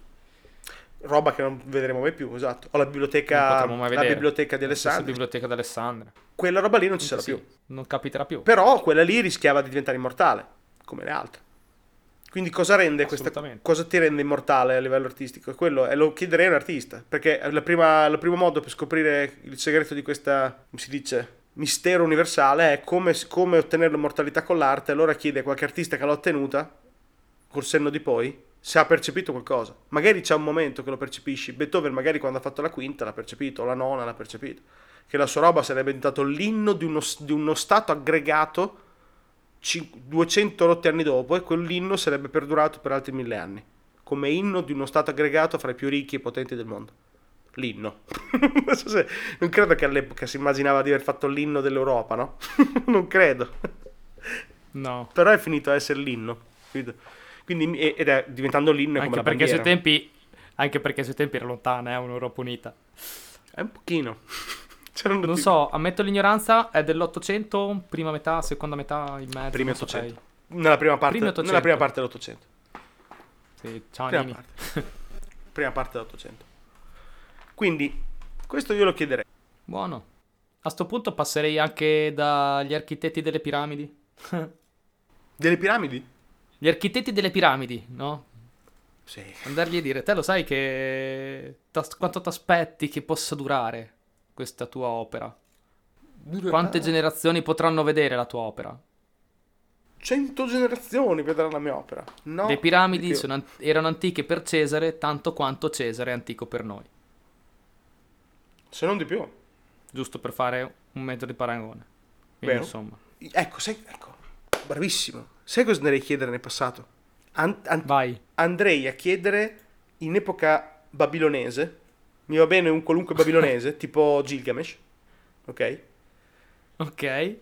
Roba che non vedremo mai più, esatto. O la biblioteca, la biblioteca di La Alessandria. biblioteca d'Alessandria. Quella roba lì non ci sarà Sì, più. Non capiterà più. Però quella lì rischiava di diventare immortale, come le altre. Quindi cosa rende questa cosa ti rende immortale a livello artistico? Quello e lo chiederei a un artista, perché è la prima, il primo modo per scoprire il segreto di questa, come si dice, mistero universale è come, come ottenere l'immortalità con l'arte. Allora chiede a qualche artista che l'ha ottenuta, col senno di poi, se ha percepito qualcosa. Magari c'è un momento che lo percepisci. Beethoven magari quando ha fatto la quinta l'ha percepito, o la nona l'ha percepito. Che la sua roba sarebbe diventato l'inno di uno, di uno stato aggregato 200 rotti anni dopo e quell'inno sarebbe perdurato per altri mille anni. Come inno di uno stato aggregato fra i più ricchi e potenti del mondo. L'inno. non, so se- non credo che all'epoca si immaginava di aver fatto l'inno dell'Europa, no? non credo. No. Però è finito a essere l'inno. Quindi, ed è diventando l'inno come Anche la perché, tempi, anche perché sui tempi era lontana, eh, un'Europa unita. È un pochino. C'erano Non so, ammetto l'ignoranza, è dell'Ottocento, prima metà, seconda metà, in mezzo. Primi non saprei. 800. Nella prima parte, Primi 800. nella prima parte dell'Ottocento. Sì, ciao Prima Nini. parte. prima parte dell'Ottocento. Quindi, questo io lo chiederei. Buono. A sto punto passerei anche dagli architetti delle piramidi. Delle piramidi? Gli architetti delle piramidi, no? Sì. Andargli a dire, te lo sai che... quanto ti aspetti che possa durare questa tua opera? Quante generazioni potranno vedere la tua opera? Cento generazioni vedranno la mia opera. No, Le di piramidi an- erano antiche per Cesare tanto quanto Cesare è antico per noi. Se non di più. Giusto per fare un mezzo di paragone. Quindi, Vero. insomma. Ecco, sai, ecco. Bravissimo. Sai cosa andrei a chiedere nel passato? An- an- Vai. andrei a chiedere in epoca babilonese. Mi va bene un qualunque babilonese, tipo Gilgamesh. Ok? Ok.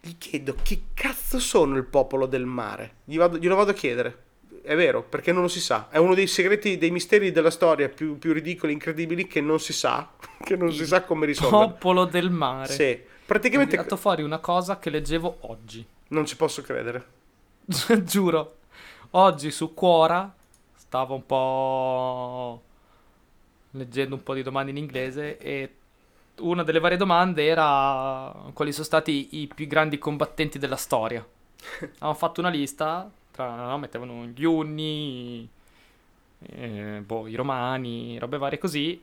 Gli chiedo che cazzo sono il popolo del mare. Gli vado- glielo vado a chiedere. È vero, perché non lo si sa. È uno dei segreti, dei misteri della storia più, più ridicoli, incredibili, che non si sa. Che non si sa come risolvere. Popolo del mare. Sì, Ho praticamente tirato fuori una cosa che leggevo oggi. non ci posso credere. Giuro. Oggi su Quora stavo un po' leggendo un po' di domande in inglese e una delle varie domande era quali sono stati i più grandi combattenti della storia. Avevano fatto una lista, tra, no, mettevano gli Unni, eh, boh, i Romani, robe varie così,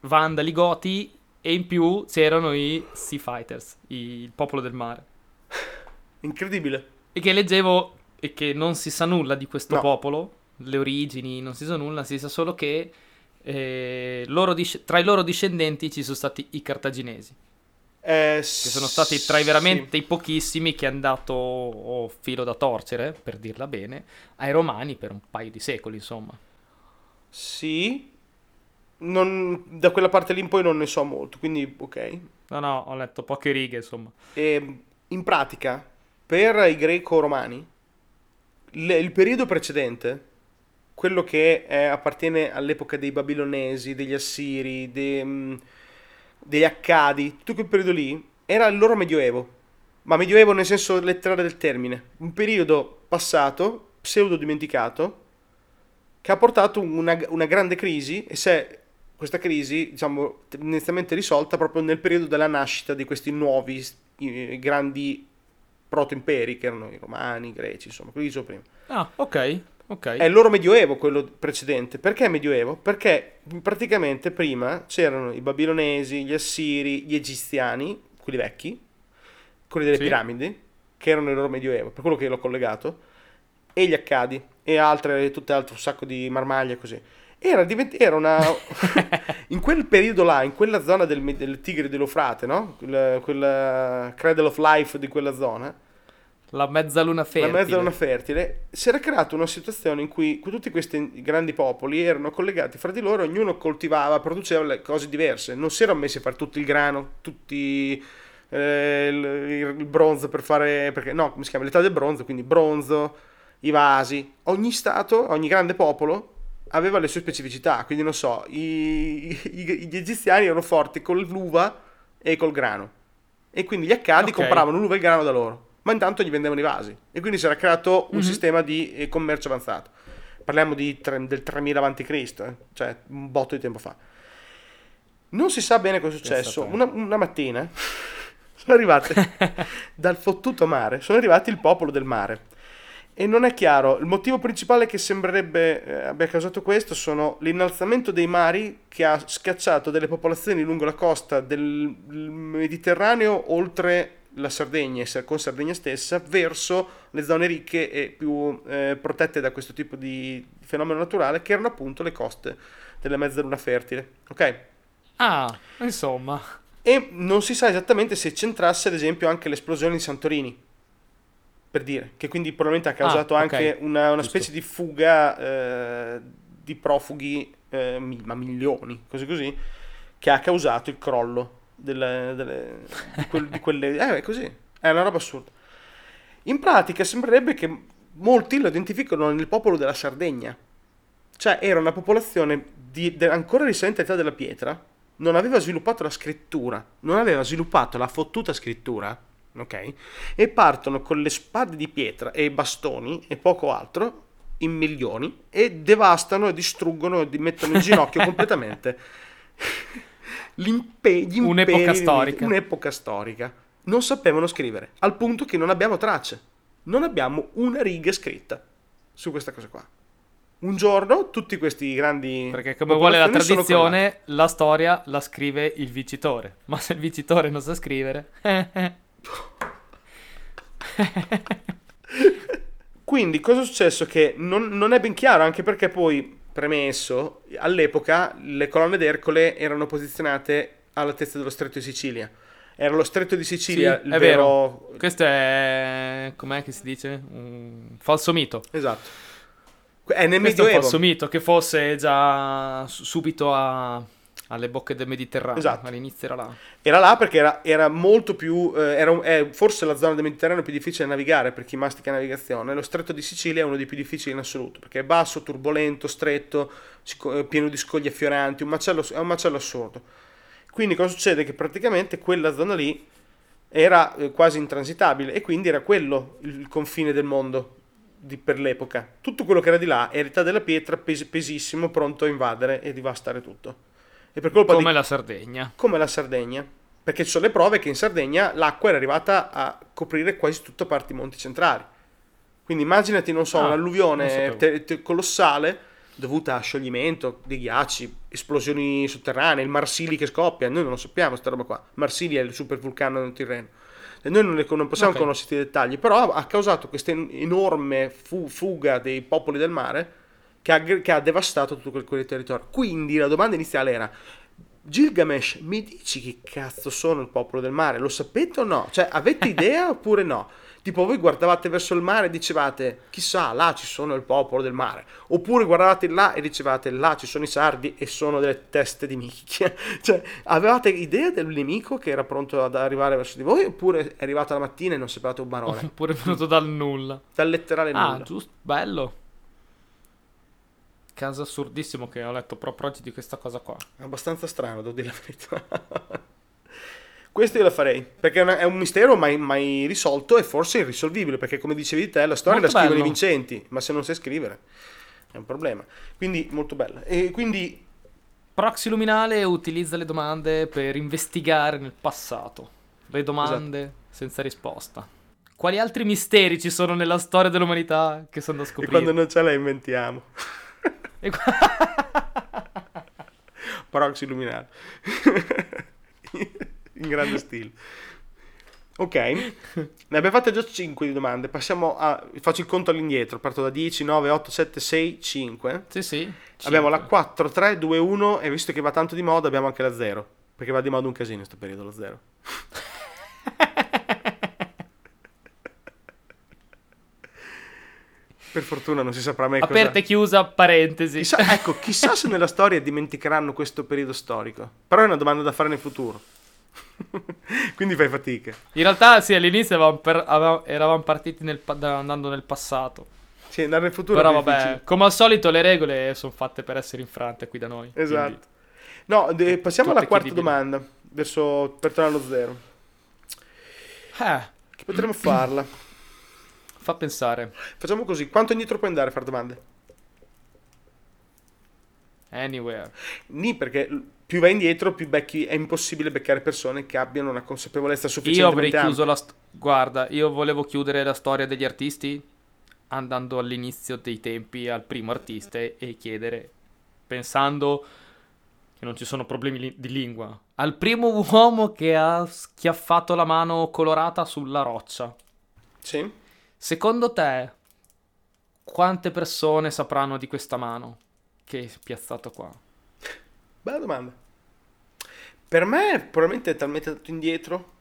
Vandali, Goti e in più c'erano i Sea Fighters, i- il popolo del mare. Incredibile. E che leggevo e che non si sa nulla di questo No. popolo, le origini, non si sa nulla, si sa solo che dis- tra i loro discendenti ci sono stati i cartaginesi, Eh, che sono stati tra i veramente i pochissimi che hanno dato oh, filo da torcere, per dirla bene, ai romani per un paio di secoli, insomma. Sì. Non- da quella parte lì in poi non ne so molto, quindi ok. No, no, ho letto poche righe, insomma. E, in pratica, per i greco-romani, le- il periodo precedente, quello che è- appartiene all'epoca dei babilonesi, degli assiri, de- mh, degli accadi, tutto quel periodo lì, era il loro medioevo. Ma medioevo nel senso letterale del termine. Un periodo passato, pseudo dimenticato, che ha portato una, una grande crisi e è questa crisi, diciamo, tendenzialmente risolta proprio nel periodo della nascita di questi nuovi i- grandi proto-imperi, che erano i romani, i greci, insomma, quelli dicevo prima. Ah, ok. Ok. È il loro medioevo quello precedente. Perché medioevo? Perché praticamente prima c'erano i babilonesi, gli assiri, gli egiziani, quelli vecchi, quelli delle Sì. piramidi, che erano il loro medioevo, per quello che l'ho collegato, e gli accadi, e altre, tutte altre, un sacco di marmaglie così. Era, divent- era una... in quel periodo là, in quella zona del, del Tigre dell'Eufrate, no? Quella, quella Cradle of Life di quella zona, La mezzaluna la fertile. mezzaluna fertile, si era creata una situazione in cui tutti questi grandi popoli erano collegati fra di loro, ognuno coltivava, produceva le cose diverse, non si erano messi a fare tutto il grano, tutti eh, il, il bronzo per fare, perché no, come si chiama, l'età del bronzo, quindi bronzo, i vasi, ogni stato, ogni grande popolo aveva le sue specificità, quindi non so, i- i- gli egiziani erano forti con l'uva e col grano, e quindi gli accadi Ok. compravano l'uva e il grano da loro ma intanto gli vendevano i vasi e quindi si era creato un Mhm. sistema di eh, commercio avanzato. Parliamo di tre- del 3000 avanti Cristo, eh, cioè un botto di tempo fa. Non si sa bene cosa è successo. Una, una mattina sono arrivate dal fottuto mare, sono arrivati il popolo del mare. E non è chiaro, il motivo principale che sembrerebbe eh, abbia causato questo sono l'innalzamento dei mari che ha scacciato delle popolazioni lungo la costa del Mediterraneo oltre la Sardegna, e con Sardegna stessa, verso le zone ricche e più eh, protette da questo tipo di fenomeno naturale, che erano appunto le coste della mezzaluna fertile. Ok? Ah, insomma. E non si sa esattamente se c'entrasse, ad esempio, anche l'esplosione di Santorini. Per dire, che quindi probabilmente ha causato Ah, ok. anche una, una specie di fuga eh, di profughi, eh, ma milioni, così così, che ha causato il crollo delle, delle- di, quel- di quelle... Eh, è così, è una roba assurda. In pratica sembrerebbe che molti lo identificano nel popolo della Sardegna. Cioè era una popolazione di, de- ancora risalente all'età della pietra, non aveva sviluppato la scrittura, non aveva sviluppato la fottuta scrittura, ok? E partono con le spade di pietra e i bastoni e poco altro in milioni e devastano e distruggono e mettono in ginocchio completamente l'impe- gli Un'epoca storica. Un'epoca storica. Non sapevano scrivere, al punto che non abbiamo tracce. Non abbiamo una riga scritta su questa cosa qua. Un giorno tutti questi grandi Perché come vuole la tradizione, la storia la scrive il vincitore. Ma se il vincitore non sa scrivere... eh, Quindi cosa è successo? Che non, non è ben chiaro, anche perché poi, premesso, all'epoca le colonne d'Ercole erano posizionate all'altezza dello stretto di Sicilia. Era lo stretto di Sì, Sicilia il è vero... vero. Questo è... com'è che si dice? Un falso mito. Esatto. È nel Questo è un Medioevo. falso mito che fosse già su- subito a- alle bocche del Mediterraneo. Esatto. All'inizio era là. Era là perché era, era molto più. eh, era è forse la zona del Mediterraneo più difficile da navigare per chi mastica navigazione. Lo stretto di Sicilia è uno dei più difficili in assoluto perché è basso, turbolento, stretto, eh, pieno di scogli affioranti. Un macello, è un macello assurdo. Quindi cosa succede? Che praticamente quella zona lì era eh, quasi intransitabile e quindi era quello il confine del mondo di- per l'epoca. Tutto quello che era di là era età della pietra, pes- pesissimo, pronto a invadere e devastare tutto. E per colpa di Come la Sardegna. come la Sardegna. Perché ci sono le prove che in Sardegna l'acqua era arrivata a coprire quasi tutta parte i monti centrali. Quindi immaginati, non so, Ah, un'alluvione te- te- colossale dovuta a scioglimento dei ghiacci, esplosioni sotterranee, il Marsili che scoppia. Noi non lo sappiamo, questa roba qua. Marsili è il supervulcano nel Tirreno. E noi non, le- non possiamo Ok. conoscere i dettagli, però ha causato questa en- enorme fu- fuga dei popoli del mare che ha, che ha devastato tutto quel, quel territorio. Quindi la domanda iniziale era: Gilgamesh, mi dici che cazzo sono il popolo del mare? Lo sapete o no? Cioè, avete idea oppure no? Tipo, voi guardavate verso il mare e dicevate, chissà, là ci sono il popolo del mare. Oppure guardavate là e dicevate, là ci sono i sardi e sono delle teste di minchia. cioè, avevate idea del nemico che era pronto ad arrivare verso di voi? Oppure è arrivata la mattina e non sapevate un barone? Oppure è venuto dal nulla. Dal letterale Ah, nulla. giusto. Bello. Caso assurdissimo che ho letto proprio oggi di questa cosa qua. È abbastanza strano, devo dire la verità. Questo io la farei, perché è un mistero mai, mai risolto e forse irrisolvibile, perché come dicevi te, la storia Molto la scrivono i bello. vincenti, ma se non sai scrivere è un problema. Quindi molto bella. E quindi Proxy Luminale utilizza le domande per investigare nel passato. Le domande senza risposta. Quali altri misteri ci sono nella storia dell'umanità che sono da E scoprire? quando non ce la inventiamo. E qua- Proxy illuminato. In grande stile. Ok, ne abbiamo fatte già 5 di domande. Passiamo a. Faccio il conto all'indietro. Parto da 10, 9, 8, 7, 6, 5. sì, sì. Abbiamo la Cinque. 4, 3, 2, 1. E visto che va tanto di moda, abbiamo anche la 0. Perché va di moda un casino in questo periodo, lo 0. Per fortuna non si saprà mai cosa. Aperta e chiusa, parentesi. Chissà, ecco, chissà se nella storia dimenticheranno questo periodo storico. Però è una domanda da fare nel futuro. Quindi fai fatica. In realtà, sì, all'inizio avevamo per- avevamo- eravamo partiti nel andando nel passato. Sì, andare nel futuro Però vabbè, difficile. come al solito, le regole sono fatte per essere infrante qui da noi. Esatto. No, de- passiamo tutte alla quarta domanda. Verso, per tornare allo zero. Quindi, eh, Che potremmo farla? Fa pensare. Facciamo così. Quanto indietro puoi andare a fare domande? Anywhere. Ni perché più vai indietro, più becchi, è impossibile beccare persone che abbiano una consapevolezza Io sufficiente. avrei chiuso la... st- Guarda, io volevo chiudere la storia degli artisti andando all'inizio dei tempi al primo artista e e chiedere, pensando che non ci sono problemi li- di lingua, al primo uomo che ha schiaffato la mano colorata sulla roccia. Sì? Secondo te, quante persone sapranno di questa mano che è piazzato qua? Bella domanda. Per me, probabilmente è talmente tanto indietro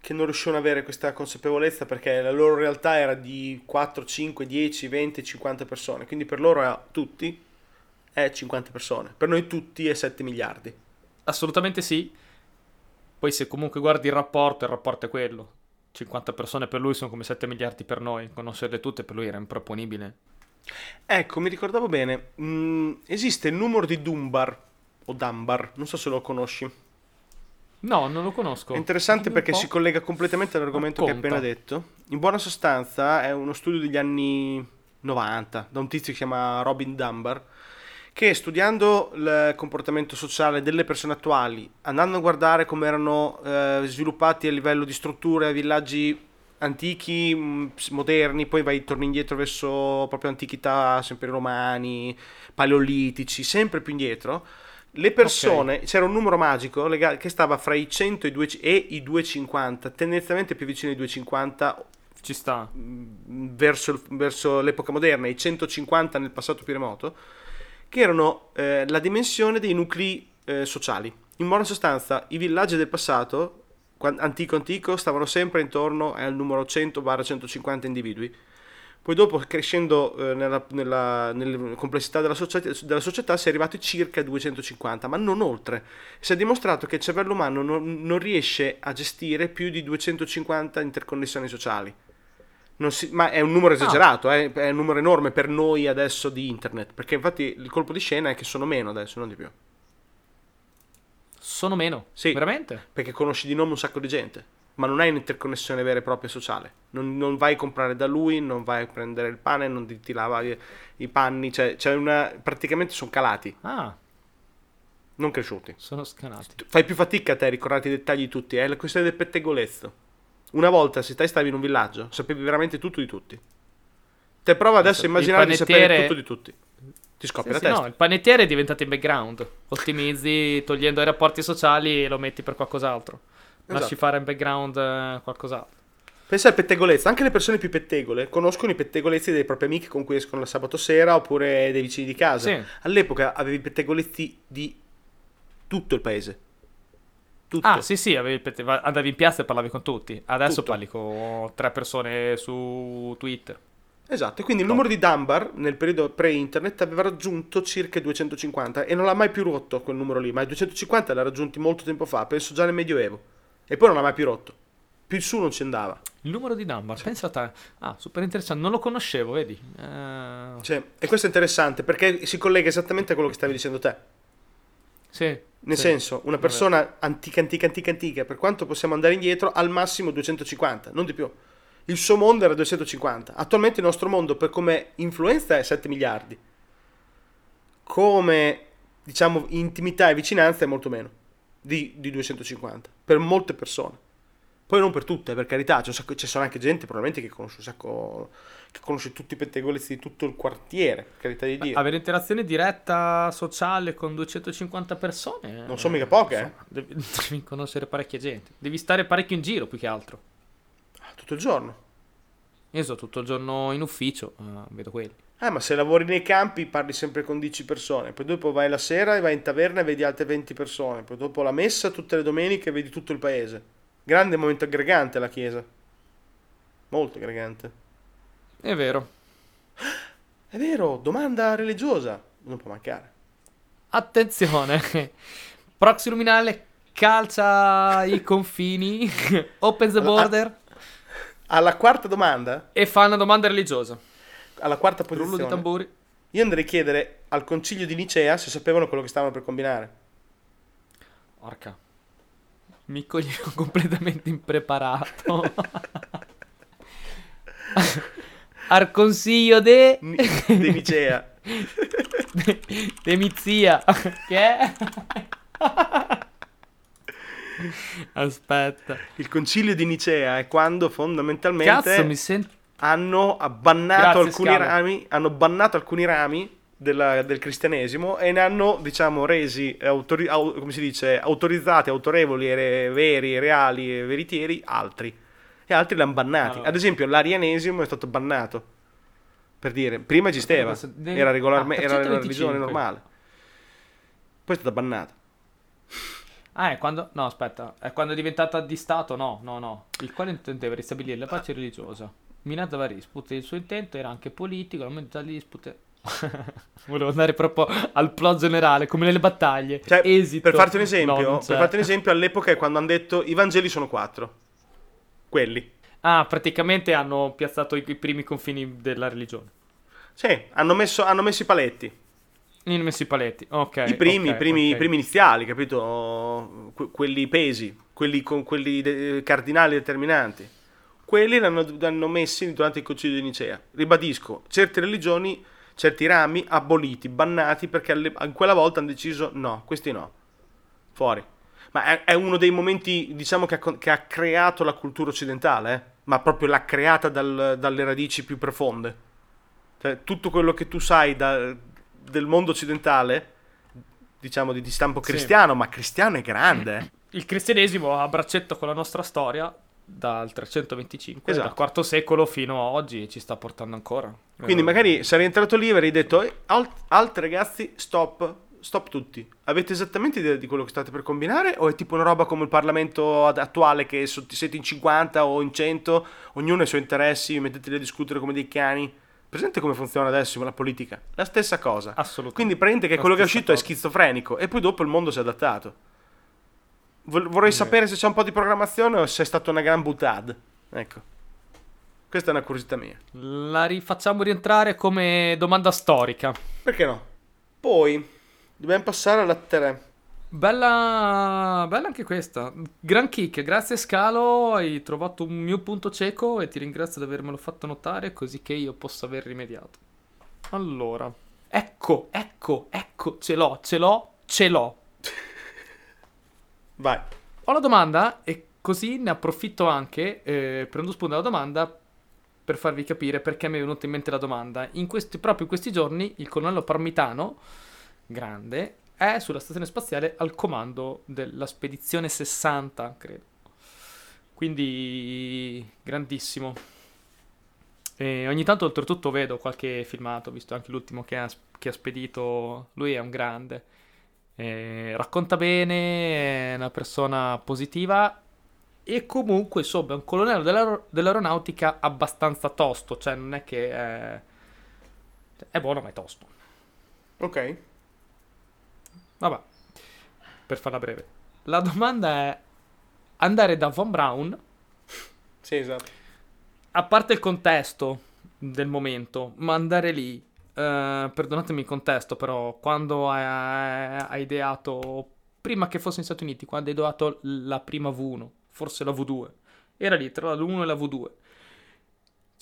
che non riuscivano ad avere questa consapevolezza perché la loro realtà era di 4, 5, 10, 20, 50 persone. Quindi per loro è, tutti è 50 persone. Per noi tutti è 7 miliardi. Assolutamente sì. Poi se comunque guardi il rapporto, il rapporto è quello. 50 persone per lui sono come 7 miliardi per noi. Conoscerle tutte per lui era improponibile. Ecco, mi ricordavo bene. Mm, esiste il numero di Dunbar o Dunbar, non so se lo conosci. No, non lo conosco. È interessante Dimmi perché si collega completamente all'argomento che hai Racconta. appena detto. In buona sostanza è uno studio degli anni 90 da un tizio che si chiama Robin Dunbar che studiando il comportamento sociale delle persone attuali, andando a guardare come erano eh, sviluppati a livello di strutture villaggi antichi, mh, moderni, poi vai torni indietro verso proprio antichità, sempre romani, paleolitici, sempre più indietro. Le persone, c'era un numero magico lega- che stava fra i 100 e i, 2 e i 250, tendenzialmente più vicino ai 250 Ci sta. mh, verso, verso l'epoca moderna, i 150 nel passato più remoto, che erano eh, la dimensione dei nuclei eh, sociali. In buona sostanza, i villaggi del passato, antico antico, stavano sempre intorno al numero 100-150 individui. Poi dopo, crescendo eh, nella, nella- nelle complessità della società, della società, si è arrivati circa a 250, ma non oltre. Si è dimostrato che il cervello umano non, non riesce a gestire più di 250 interconnessioni sociali. Si- ma è un numero esagerato, eh, è un numero enorme per noi adesso di internet, perché infatti il colpo di scena è che sono meno adesso, non di più. Sono meno. Sì. Veramente? Perché conosci di nome un sacco di gente, ma non hai un'interconnessione vera e propria sociale. Non, non vai a comprare da lui, non vai a prendere il pane, non ti, ti lava i, i panni, cioè c'è una, praticamente sono calati, Ah, non cresciuti. sono scanati. Fai più fatica a te a ricordarti i dettagli tutti, è la questione del pettegolezzo. Una volta se te stavi in un villaggio, sapevi veramente tutto di tutti. Te prova adesso a immaginare di sapere panettiere- tutto di tutti. Ti scoppia Sì, la sì, testa. no, il panettiere è diventato in background. Ottimizzi togliendo i rapporti sociali e lo metti per qualcos'altro. Lasci Esatto. fare in background eh, qualcos'altro. Pensa al pettegolezzo, anche le persone più pettegole conoscono i pettegolezzi dei propri amici con cui escono la sabato sera oppure dei vicini di casa. Sì. All'epoca avevi pettegolezzi di tutto il paese. Tutto. Ah, sì, sì, andavi in piazza e parlavi con tutti. Adesso Tutto. parli con tre persone su Twitter. Esatto, e quindi il numero di Dunbar nel periodo pre-internet aveva raggiunto circa i 250 e non l'ha mai più rotto quel numero lì, ma i 250 l'ha raggiunti molto tempo fa, penso già nel Medioevo. E poi non l'ha mai più rotto. Più su non ci andava. Il numero di Dunbar, pensa a te. Ah, super interessante, non lo conoscevo, vedi? Eh, Cioè, e questo è interessante perché si collega esattamente a quello che stavi dicendo te. Sì. Nel sì. senso, una Vabbè. persona antica, antica, antica, antica, per quanto possiamo andare indietro, al massimo 250, non di più. Il suo mondo era 250. Attualmente il nostro mondo, per come influenza, è 7 miliardi. Come, diciamo, intimità e vicinanza è molto meno di, di 250. Per molte persone. Poi non per tutte, per carità, c'è, sacco- ci sono anche gente probabilmente che conosce un sacco, conosce tutti i pettegolezzi di tutto il quartiere, carità di Dio. Avere interazione diretta sociale con 250 persone. Non sono mica poche, eh. Devi, devi conoscere parecchia gente. Devi stare parecchio in giro più che altro. Tutto il giorno. Io sto tutto il giorno in ufficio, eh, vedo quelli. Eh, ma se lavori nei campi parli sempre con 10 persone, poi dopo vai la sera e vai in taverna e vedi altre 20 persone, poi dopo la messa tutte le domeniche vedi tutto il paese. Grande momento aggregante la chiesa. Molto aggregante. È vero. È vero, domanda religiosa. Non può mancare. Attenzione. Proxy Luminale calcia i confini, open the border Alla quarta domanda, e fa una domanda religiosa. alla quarta Rullo di posizione, tamburi. io andrei a chiedere al concilio di Nicea se sapevano quello che stavano per combinare. Orca. Mi coglievo completamente impreparato. Al consiglio de... Di Nicea. de, de mia zia. Che? Aspetta. Il concilio di Nicea è quando fondamentalmente Cazzo, mi sento... hanno bannato Grazie, alcuni Scalo. rami, hanno bannato alcuni rami della- del cristianesimo e ne hanno, diciamo, resi autori- au- come si dice, autorizzati, autorevoli, re- veri, reali e veritieri altri. E altri li hanno bannati. Allora. Ad esempio, l'arianesimo è stato bannato. Per dire, prima esisteva, devi- era, regolarme- ah, era una religione 325. normale. Poi è stata bannata. Ah, è quando... No, aspetta. È quando è diventata di Stato? No, no, no. Il quale intendeva ristabilire la pace religiosa. Minata va rispute. Il suo intento era anche politico, aumenta le dispute... Volevo andare proprio al plot generale, come nelle battaglie. Cioè, Esito. per farti un No, esempio, non per c'è. farti un esempio, all'epoca è quando hanno detto i Vangeli sono quattro. Quelli. Ah, praticamente hanno piazzato i, i primi confini della religione. Sì, hanno messo, hanno messo i paletti. In messi i paletti. Ok. I primi, ok, i primi, ok. i primi iniziali, capito? Que- quelli pesi, quelli con quelli de- cardinali determinanti. Quelli l'hanno, l'hanno messi durante il concilio di Nicea. Ribadisco, certe religioni, certi rami aboliti, bannati perché alle- quella volta hanno deciso no, questi no, fuori. Ma è, è uno dei momenti, diciamo, che ha, che ha creato la cultura occidentale, eh? ma proprio l'ha creata dal- dalle radici più profonde. Cioè, tutto quello che tu sai da- del mondo occidentale, diciamo di, di stampo Sì. cristiano, ma cristiano è grande. eh. Il cristianesimo ha a braccetto con la nostra storia dal 325, Esatto. dal IV secolo fino a oggi e ci sta portando ancora. Quindi Eh, magari sarei entrato lì e avrei detto, "Eh, alt, alt ragazzi, stop, stop tutti. Avete esattamente idea di quello che state per combinare o è tipo una roba come il Parlamento attuale che siete in 50 o in 100, ognuno ha i suoi interessi, metteteli a discutere come dei cani? Presente come funziona adesso la politica? La stessa cosa. Assolutamente. Quindi praticamente che La quello che è uscito è cosa. schizofrenico e poi dopo il mondo si è adattato. Vorrei sapere se c'è un po' di programmazione o se è stata una gran butad. Ecco. Questa è una curiosità mia. La rifacciamo rientrare come domanda storica. Perché no? Poi dobbiamo passare alla 3. Bella, bella anche questa. Gran kick, grazie Scalo, hai trovato un mio punto cieco e ti ringrazio di avermelo fatto notare così che io possa aver rimediato. Allora, ecco, ecco, ecco, ce l'ho, ce l'ho, ce l'ho. Vai. Ho la domanda e così ne approfitto anche, eh, prendo spunto dalla domanda per farvi capire perché mi è venuta in mente la domanda. In questi, proprio in questi giorni il colonnello Parmitano, grande, è sulla stazione spaziale al comando della spedizione 60, credo. Quindi grandissimo. E ogni tanto oltretutto vedo qualche filmato, visto anche l'ultimo che ha, che ha spedito, lui è un grande. Eh, racconta bene, è una persona positiva e comunque insomma è un colonnello dell'aer- dell'aeronautica abbastanza tosto, cioè non è che è, è buono ma è tosto. Ok. Vabbè, per farla breve. La domanda è andare da Von Braun, Sì, esatto. a parte il contesto del momento, ma andare lì, eh, perdonatemi il contesto però, quando ha, ha ideato, prima che fosse negli Stati Uniti, quando ha ideato la prima V1, forse la V2, era lì tra la V1 e la V2.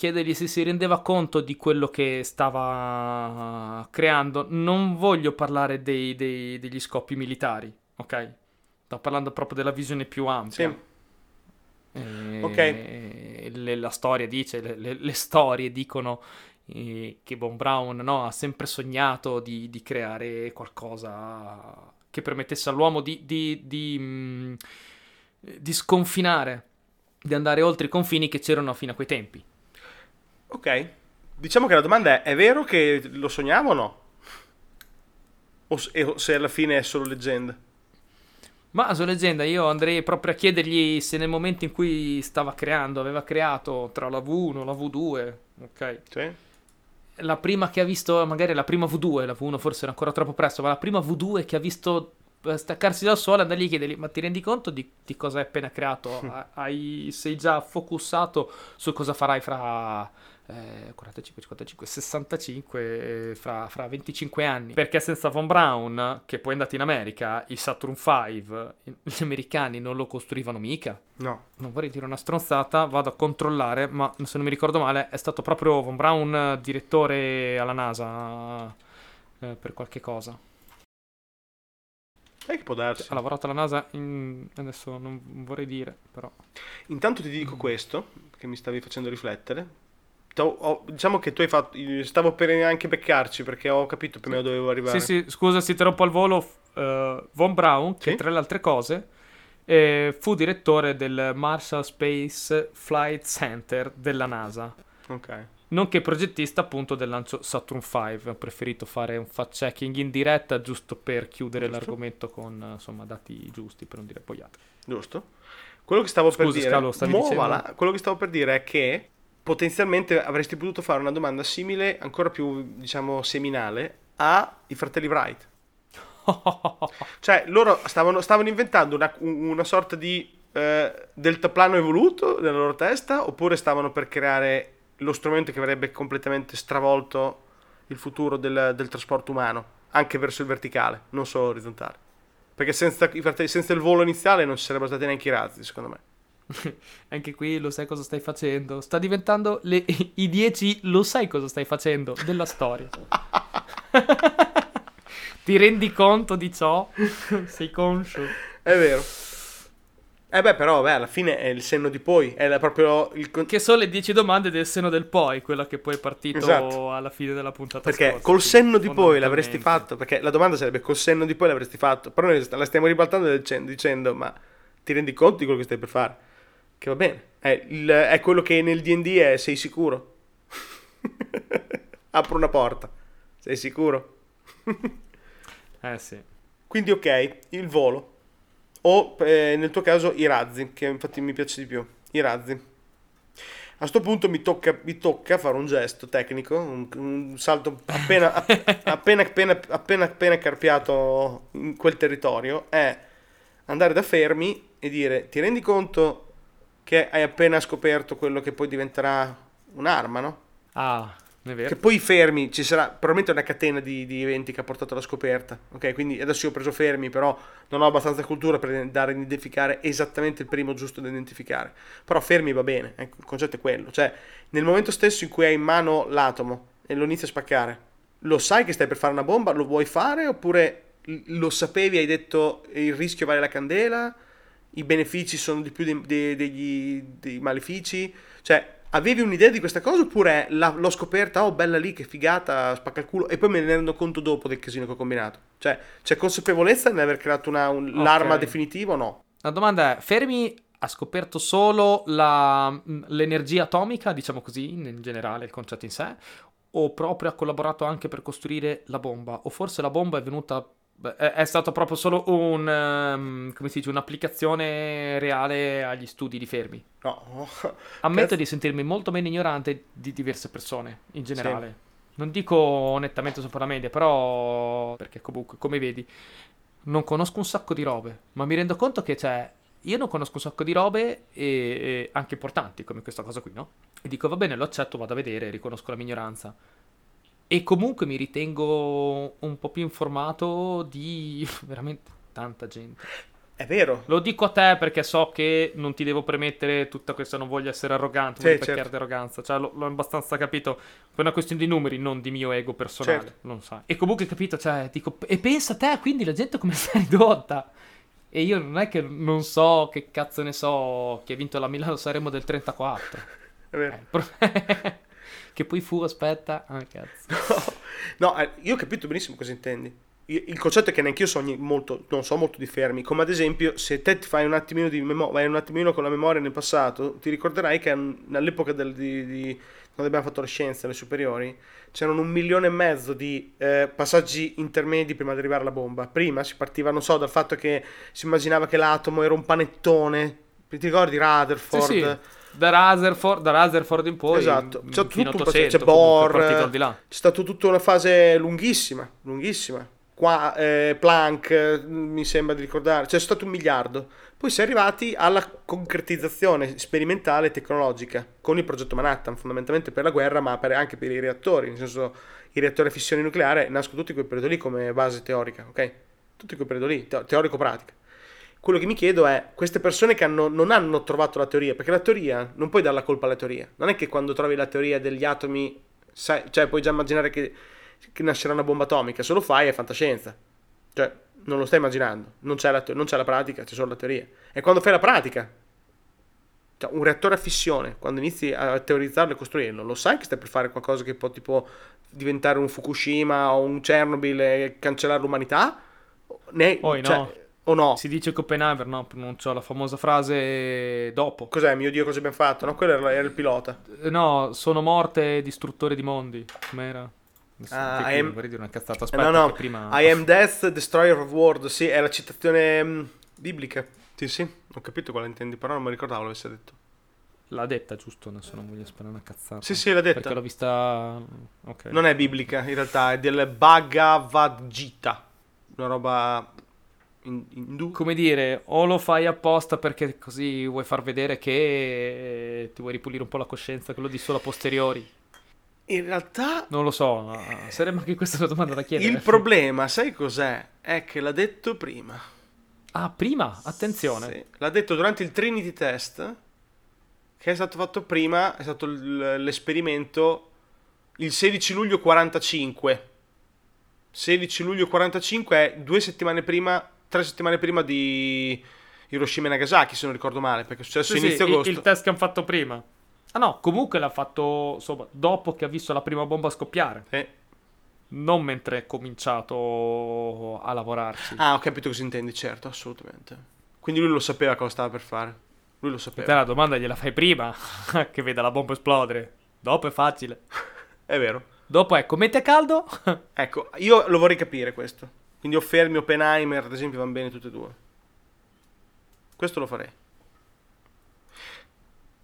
Chiedergli se si rendeva conto di quello che stava creando. Non voglio parlare dei- dei- degli scopi militari, ok? Sto parlando proprio della visione più ampia. Sì. E Ok. le- la storia dice, le, le- le storie dicono eh, che Von Braun no, ha sempre sognato di, di creare qualcosa che permettesse all'uomo di, di- di, mm, di sconfinare, di andare oltre i confini che c'erano fino a quei tempi. Ok. Diciamo che la domanda è: è vero che lo sognavo o no? O se alla fine è solo leggenda? Ma su leggenda io andrei proprio a chiedergli se nel momento in cui stava creando, aveva creato tra la V1 e la V2, ok? Sì? La prima che ha visto, magari la prima V2, la V1 forse era ancora troppo presto, ma la prima V2 che ha visto eh, staccarsi dal sole, andargli a chiedergli, ma ti rendi conto di, di cosa hai appena creato? Ha- Hai, sei già focussato su cosa farai fra eh, 45, 55, 65, eh, fra, fra 25 anni? Perché senza Von Braun, che poi è andato in America, il Saturn V, gli americani non lo costruivano mica No. non vorrei dire una stronzata, vado a controllare, ma se non mi ricordo male è stato proprio Von Braun eh, direttore alla NASA eh, per qualche cosa. E che può darsi. Ha lavorato alla NASA in... adesso non vorrei dire, però. Intanto ti dico questo, che mi stavi facendo riflettere. Ho- diciamo che tu hai fatto. Stavo per anche beccarci perché ho capito meno dove dovevo arrivare. Sì, sì, scusa se interrompo al volo. eh, Von Braun, che Sì. tra le altre cose eh, fu direttore del Marshall Space Flight Center della NASA. Ok. Nonché progettista appunto del lancio Saturn V. Ho preferito fare un fact-checking in diretta giusto per chiudere Giusto. l'argomento con insomma dati giusti per non dire poiate. Giusto? Quello che stavo per Scusa, dire. Scalo, Muovala. Quello che stavo per dire è che potenzialmente avresti potuto fare una domanda simile, ancora più, diciamo, seminale, ai fratelli Wright. Cioè, loro stavano, stavano inventando una, un- una sorta di eh, deltaplano evoluto nella loro testa, oppure stavano per creare lo strumento che avrebbe completamente stravolto il futuro del, del trasporto umano, anche verso il verticale, non solo orizzontale. Perché senza, senza il volo iniziale non ci sarebbero stati neanche i razzi, secondo me. Anche qui lo sai cosa stai facendo. Sta diventando le- i 10 lo sai cosa stai facendo della storia. Ti rendi conto di ciò? Sei conscio? È vero. Eh beh, però, beh, alla fine è il senno di poi, è proprio il... Che sono le 10 domande del seno del poi, quella che poi è partito Esatto. alla fine della puntata Perché scorsa, col senno di poi l'avresti fatto, perché la domanda sarebbe col senno di poi l'avresti fatto, però noi la stiamo ribaltando dicendo, ma ti rendi conto di quello che stai per fare? Che va bene, è, il- è quello che nel D&D è sei sicuro? Apro una porta, sei sicuro? Eh sì. Quindi ok, il volo, o eh, nel tuo caso i razzi, che infatti mi piace di più, i razzi. A questo punto mi tocca, mi tocca fare un gesto tecnico, un, un salto appena, appena, appena, appena, appena carpiato in quel territorio, è andare da Fermi e dire ti rendi conto che hai appena scoperto quello che poi diventerà un'arma, no? Ah, è Che vero. poi fermi, ci sarà probabilmente una catena di, di eventi che ha portato alla scoperta. Ok, quindi adesso io ho preso fermi, però non ho abbastanza cultura per andare a identificare esattamente il primo giusto da identificare. Però fermi va bene, ecco, il concetto è quello. Cioè, nel momento stesso in cui hai in mano l'atomo e lo inizi a spaccare, lo sai che stai per fare una bomba? Lo vuoi fare? Oppure lo sapevi, hai detto il rischio vale la candela? I benefici sono di più dei, dei- degli, dei malefici? Cioè, avevi un'idea di questa cosa oppure la- l'ho scoperta, oh bella lì, che figata, spacca il culo, e poi me ne rendo conto dopo del casino che ho combinato? Cioè, c'è consapevolezza nell'aver creato una- un- Ok. l'arma definitiva o no? La domanda è, Fermi ha scoperto solo la- mh, l'energia atomica, diciamo così, in generale, il concetto in sé, o proprio ha collaborato anche per costruire la bomba? O forse la bomba è venuta... È, stato proprio solo un, ehm, come si dice, un'applicazione reale agli studi di Fermi. No. Ammetto Cazzo. di sentirmi molto meno ignorante di diverse persone, in generale. Non dico nettamente sopra la media, però... Perché comunque, come vedi, non conosco un sacco di robe, ma mi rendo conto che, cioè, io non conosco un sacco di robe, e, e anche importanti, come questa cosa qui, no? E dico, va bene, lo accetto, vado a vedere, riconosco la minoranza. E comunque mi ritengo un po' più informato di veramente tanta gente. È vero. Lo dico a te perché so che non ti devo premettere tutta questa, non voglio essere arrogante, Sì, voglio certo. arroganza, cioè l'ho, l'ho abbastanza capito, per una questione di numeri, non di mio ego personale, Certo. non sai. E comunque capito, cioè, dico, e pensa a te, quindi la gente come sta ridotta? E io non è che non so che cazzo ne so chi ha vinto la Milano Saremo del 34. È vero. Eh, pro- che poi fu, aspetta, ah cazzo. No, eh, io ho capito benissimo cosa intendi. Il concetto è che neanche io so molto, non so molto di fermi. Come ad esempio, se te ti fai un attimino di memo- vai un attimino con la memoria nel passato, ti ricorderai che all'epoca del- di, di- quando abbiamo fatto la scienza, le superiori, c'erano un milione e mezzo di eh, passaggi intermedi prima di arrivare alla bomba. Prima si partiva, non so, dal fatto che si immaginava che l'atomo era un panettone. Ti ricordi Rutherford? Sì, sì. Da Rutherford, da Rutherford in poi, Esatto, mm, c'è tutto a un pacchetto, 800, c'è Bohr, c'è stata tutta una fase lunghissima, lunghissima. Qua eh, Planck, eh, mi sembra di ricordare, c'è stato un miliardo. Poi si è arrivati alla concretizzazione sperimentale e tecnologica con il progetto Manhattan, fondamentalmente per la guerra, ma per- anche per i reattori, nel senso i reattori a fissione nucleare nascono tutti quel periodo lì come base teorica, ok? Tutti quel periodo lì, teo- teorico-pratica. Quello che mi chiedo è, queste persone che hanno- non hanno trovato la teoria, perché la teoria, non puoi dare la colpa alla teoria. Non è che quando trovi la teoria degli atomi, sai, cioè puoi già immaginare che, che nascerà una bomba atomica, se lo fai è fantascienza. Cioè, non lo stai immaginando, non c'è la, non c'è la pratica, c'è solo la teoria. E quando fai la pratica, cioè, un reattore a fissione, quando inizi a teorizzarlo e costruirlo, lo sai che stai per fare qualcosa che può tipo diventare un Fukushima o un Chernobyl e cancellare l'umanità? Ne- Poi cioè, no. O no? Si dice che Oppenheimer, no, pronunciò la famosa frase dopo. Cos'è, mio Dio, cosa abbiamo fatto? No, quello era, il pilota. Eh, No, sono morte distruttore di mondi. Com'era? Adesso, Ah, I am- vorrei dire una cazzata. Eh, Aspetta, no, no, prima... I am death, destroyer of world. Sì, è la citazione mm, biblica. Sì, sì, ho capito quale intendi, però non mi ricordavo l'avesse detto. L'ha detta, giusto? Adesso non voglio sparare una cazzata. Sì, sì, l'ha detta. Perché l'ho vista... Ok. Non è biblica, in realtà, è del Bhagavad Gita. Una roba in-. Come dire, o lo fai apposta perché così vuoi far vedere che ti vuoi ripulire un po' la coscienza, quello di solo a posteriori. In realtà, Non lo so, ah, sarebbe anche questa una domanda da chiedere. il problema, sai cos'è? È che l'ha detto prima. Ah, prima, attenzione. Sì, L'ha detto durante il Trinity Test, che è stato fatto prima, è stato l'esperimento il 16 luglio 45. 16 luglio 45 è due settimane prima, tre settimane prima di Hiroshima e Nagasaki, se non ricordo male, perché è successo Sì, sì, inizio il, agosto. il test che hanno fatto prima. Ah no, comunque l'ha fatto insomma, dopo che ha visto la prima bomba scoppiare, Sì. non mentre è cominciato a lavorarci. Ah, ho capito cosa intendi, certo, assolutamente. Quindi lui lo sapeva cosa stava per fare. Lui lo Te sapeva. la domanda gliela fai prima che veda la bomba esplodere. Dopo è facile. È vero. Dopo ecco, mette a caldo. Ecco, io lo vorrei capire questo. Quindi o Fermi o Oppenheimer, ad esempio, vanno bene tutte e due. Questo lo farei.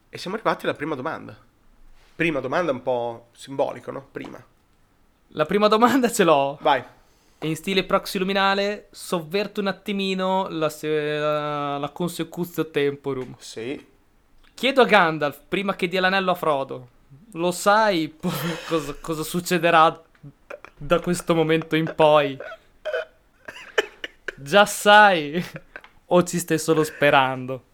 E siamo arrivati alla prima domanda. Prima domanda un po' simbolico, no? Prima. la prima domanda ce l'ho. Vai. E in stile proxiluminale sovverto un attimino la, la, la consecutio temporum. Sì. Chiedo a Gandalf, prima che dia l'anello a Frodo, lo sai po- cosa, cosa succederà da questo momento in poi? Già sai? O ci stai solo sperando?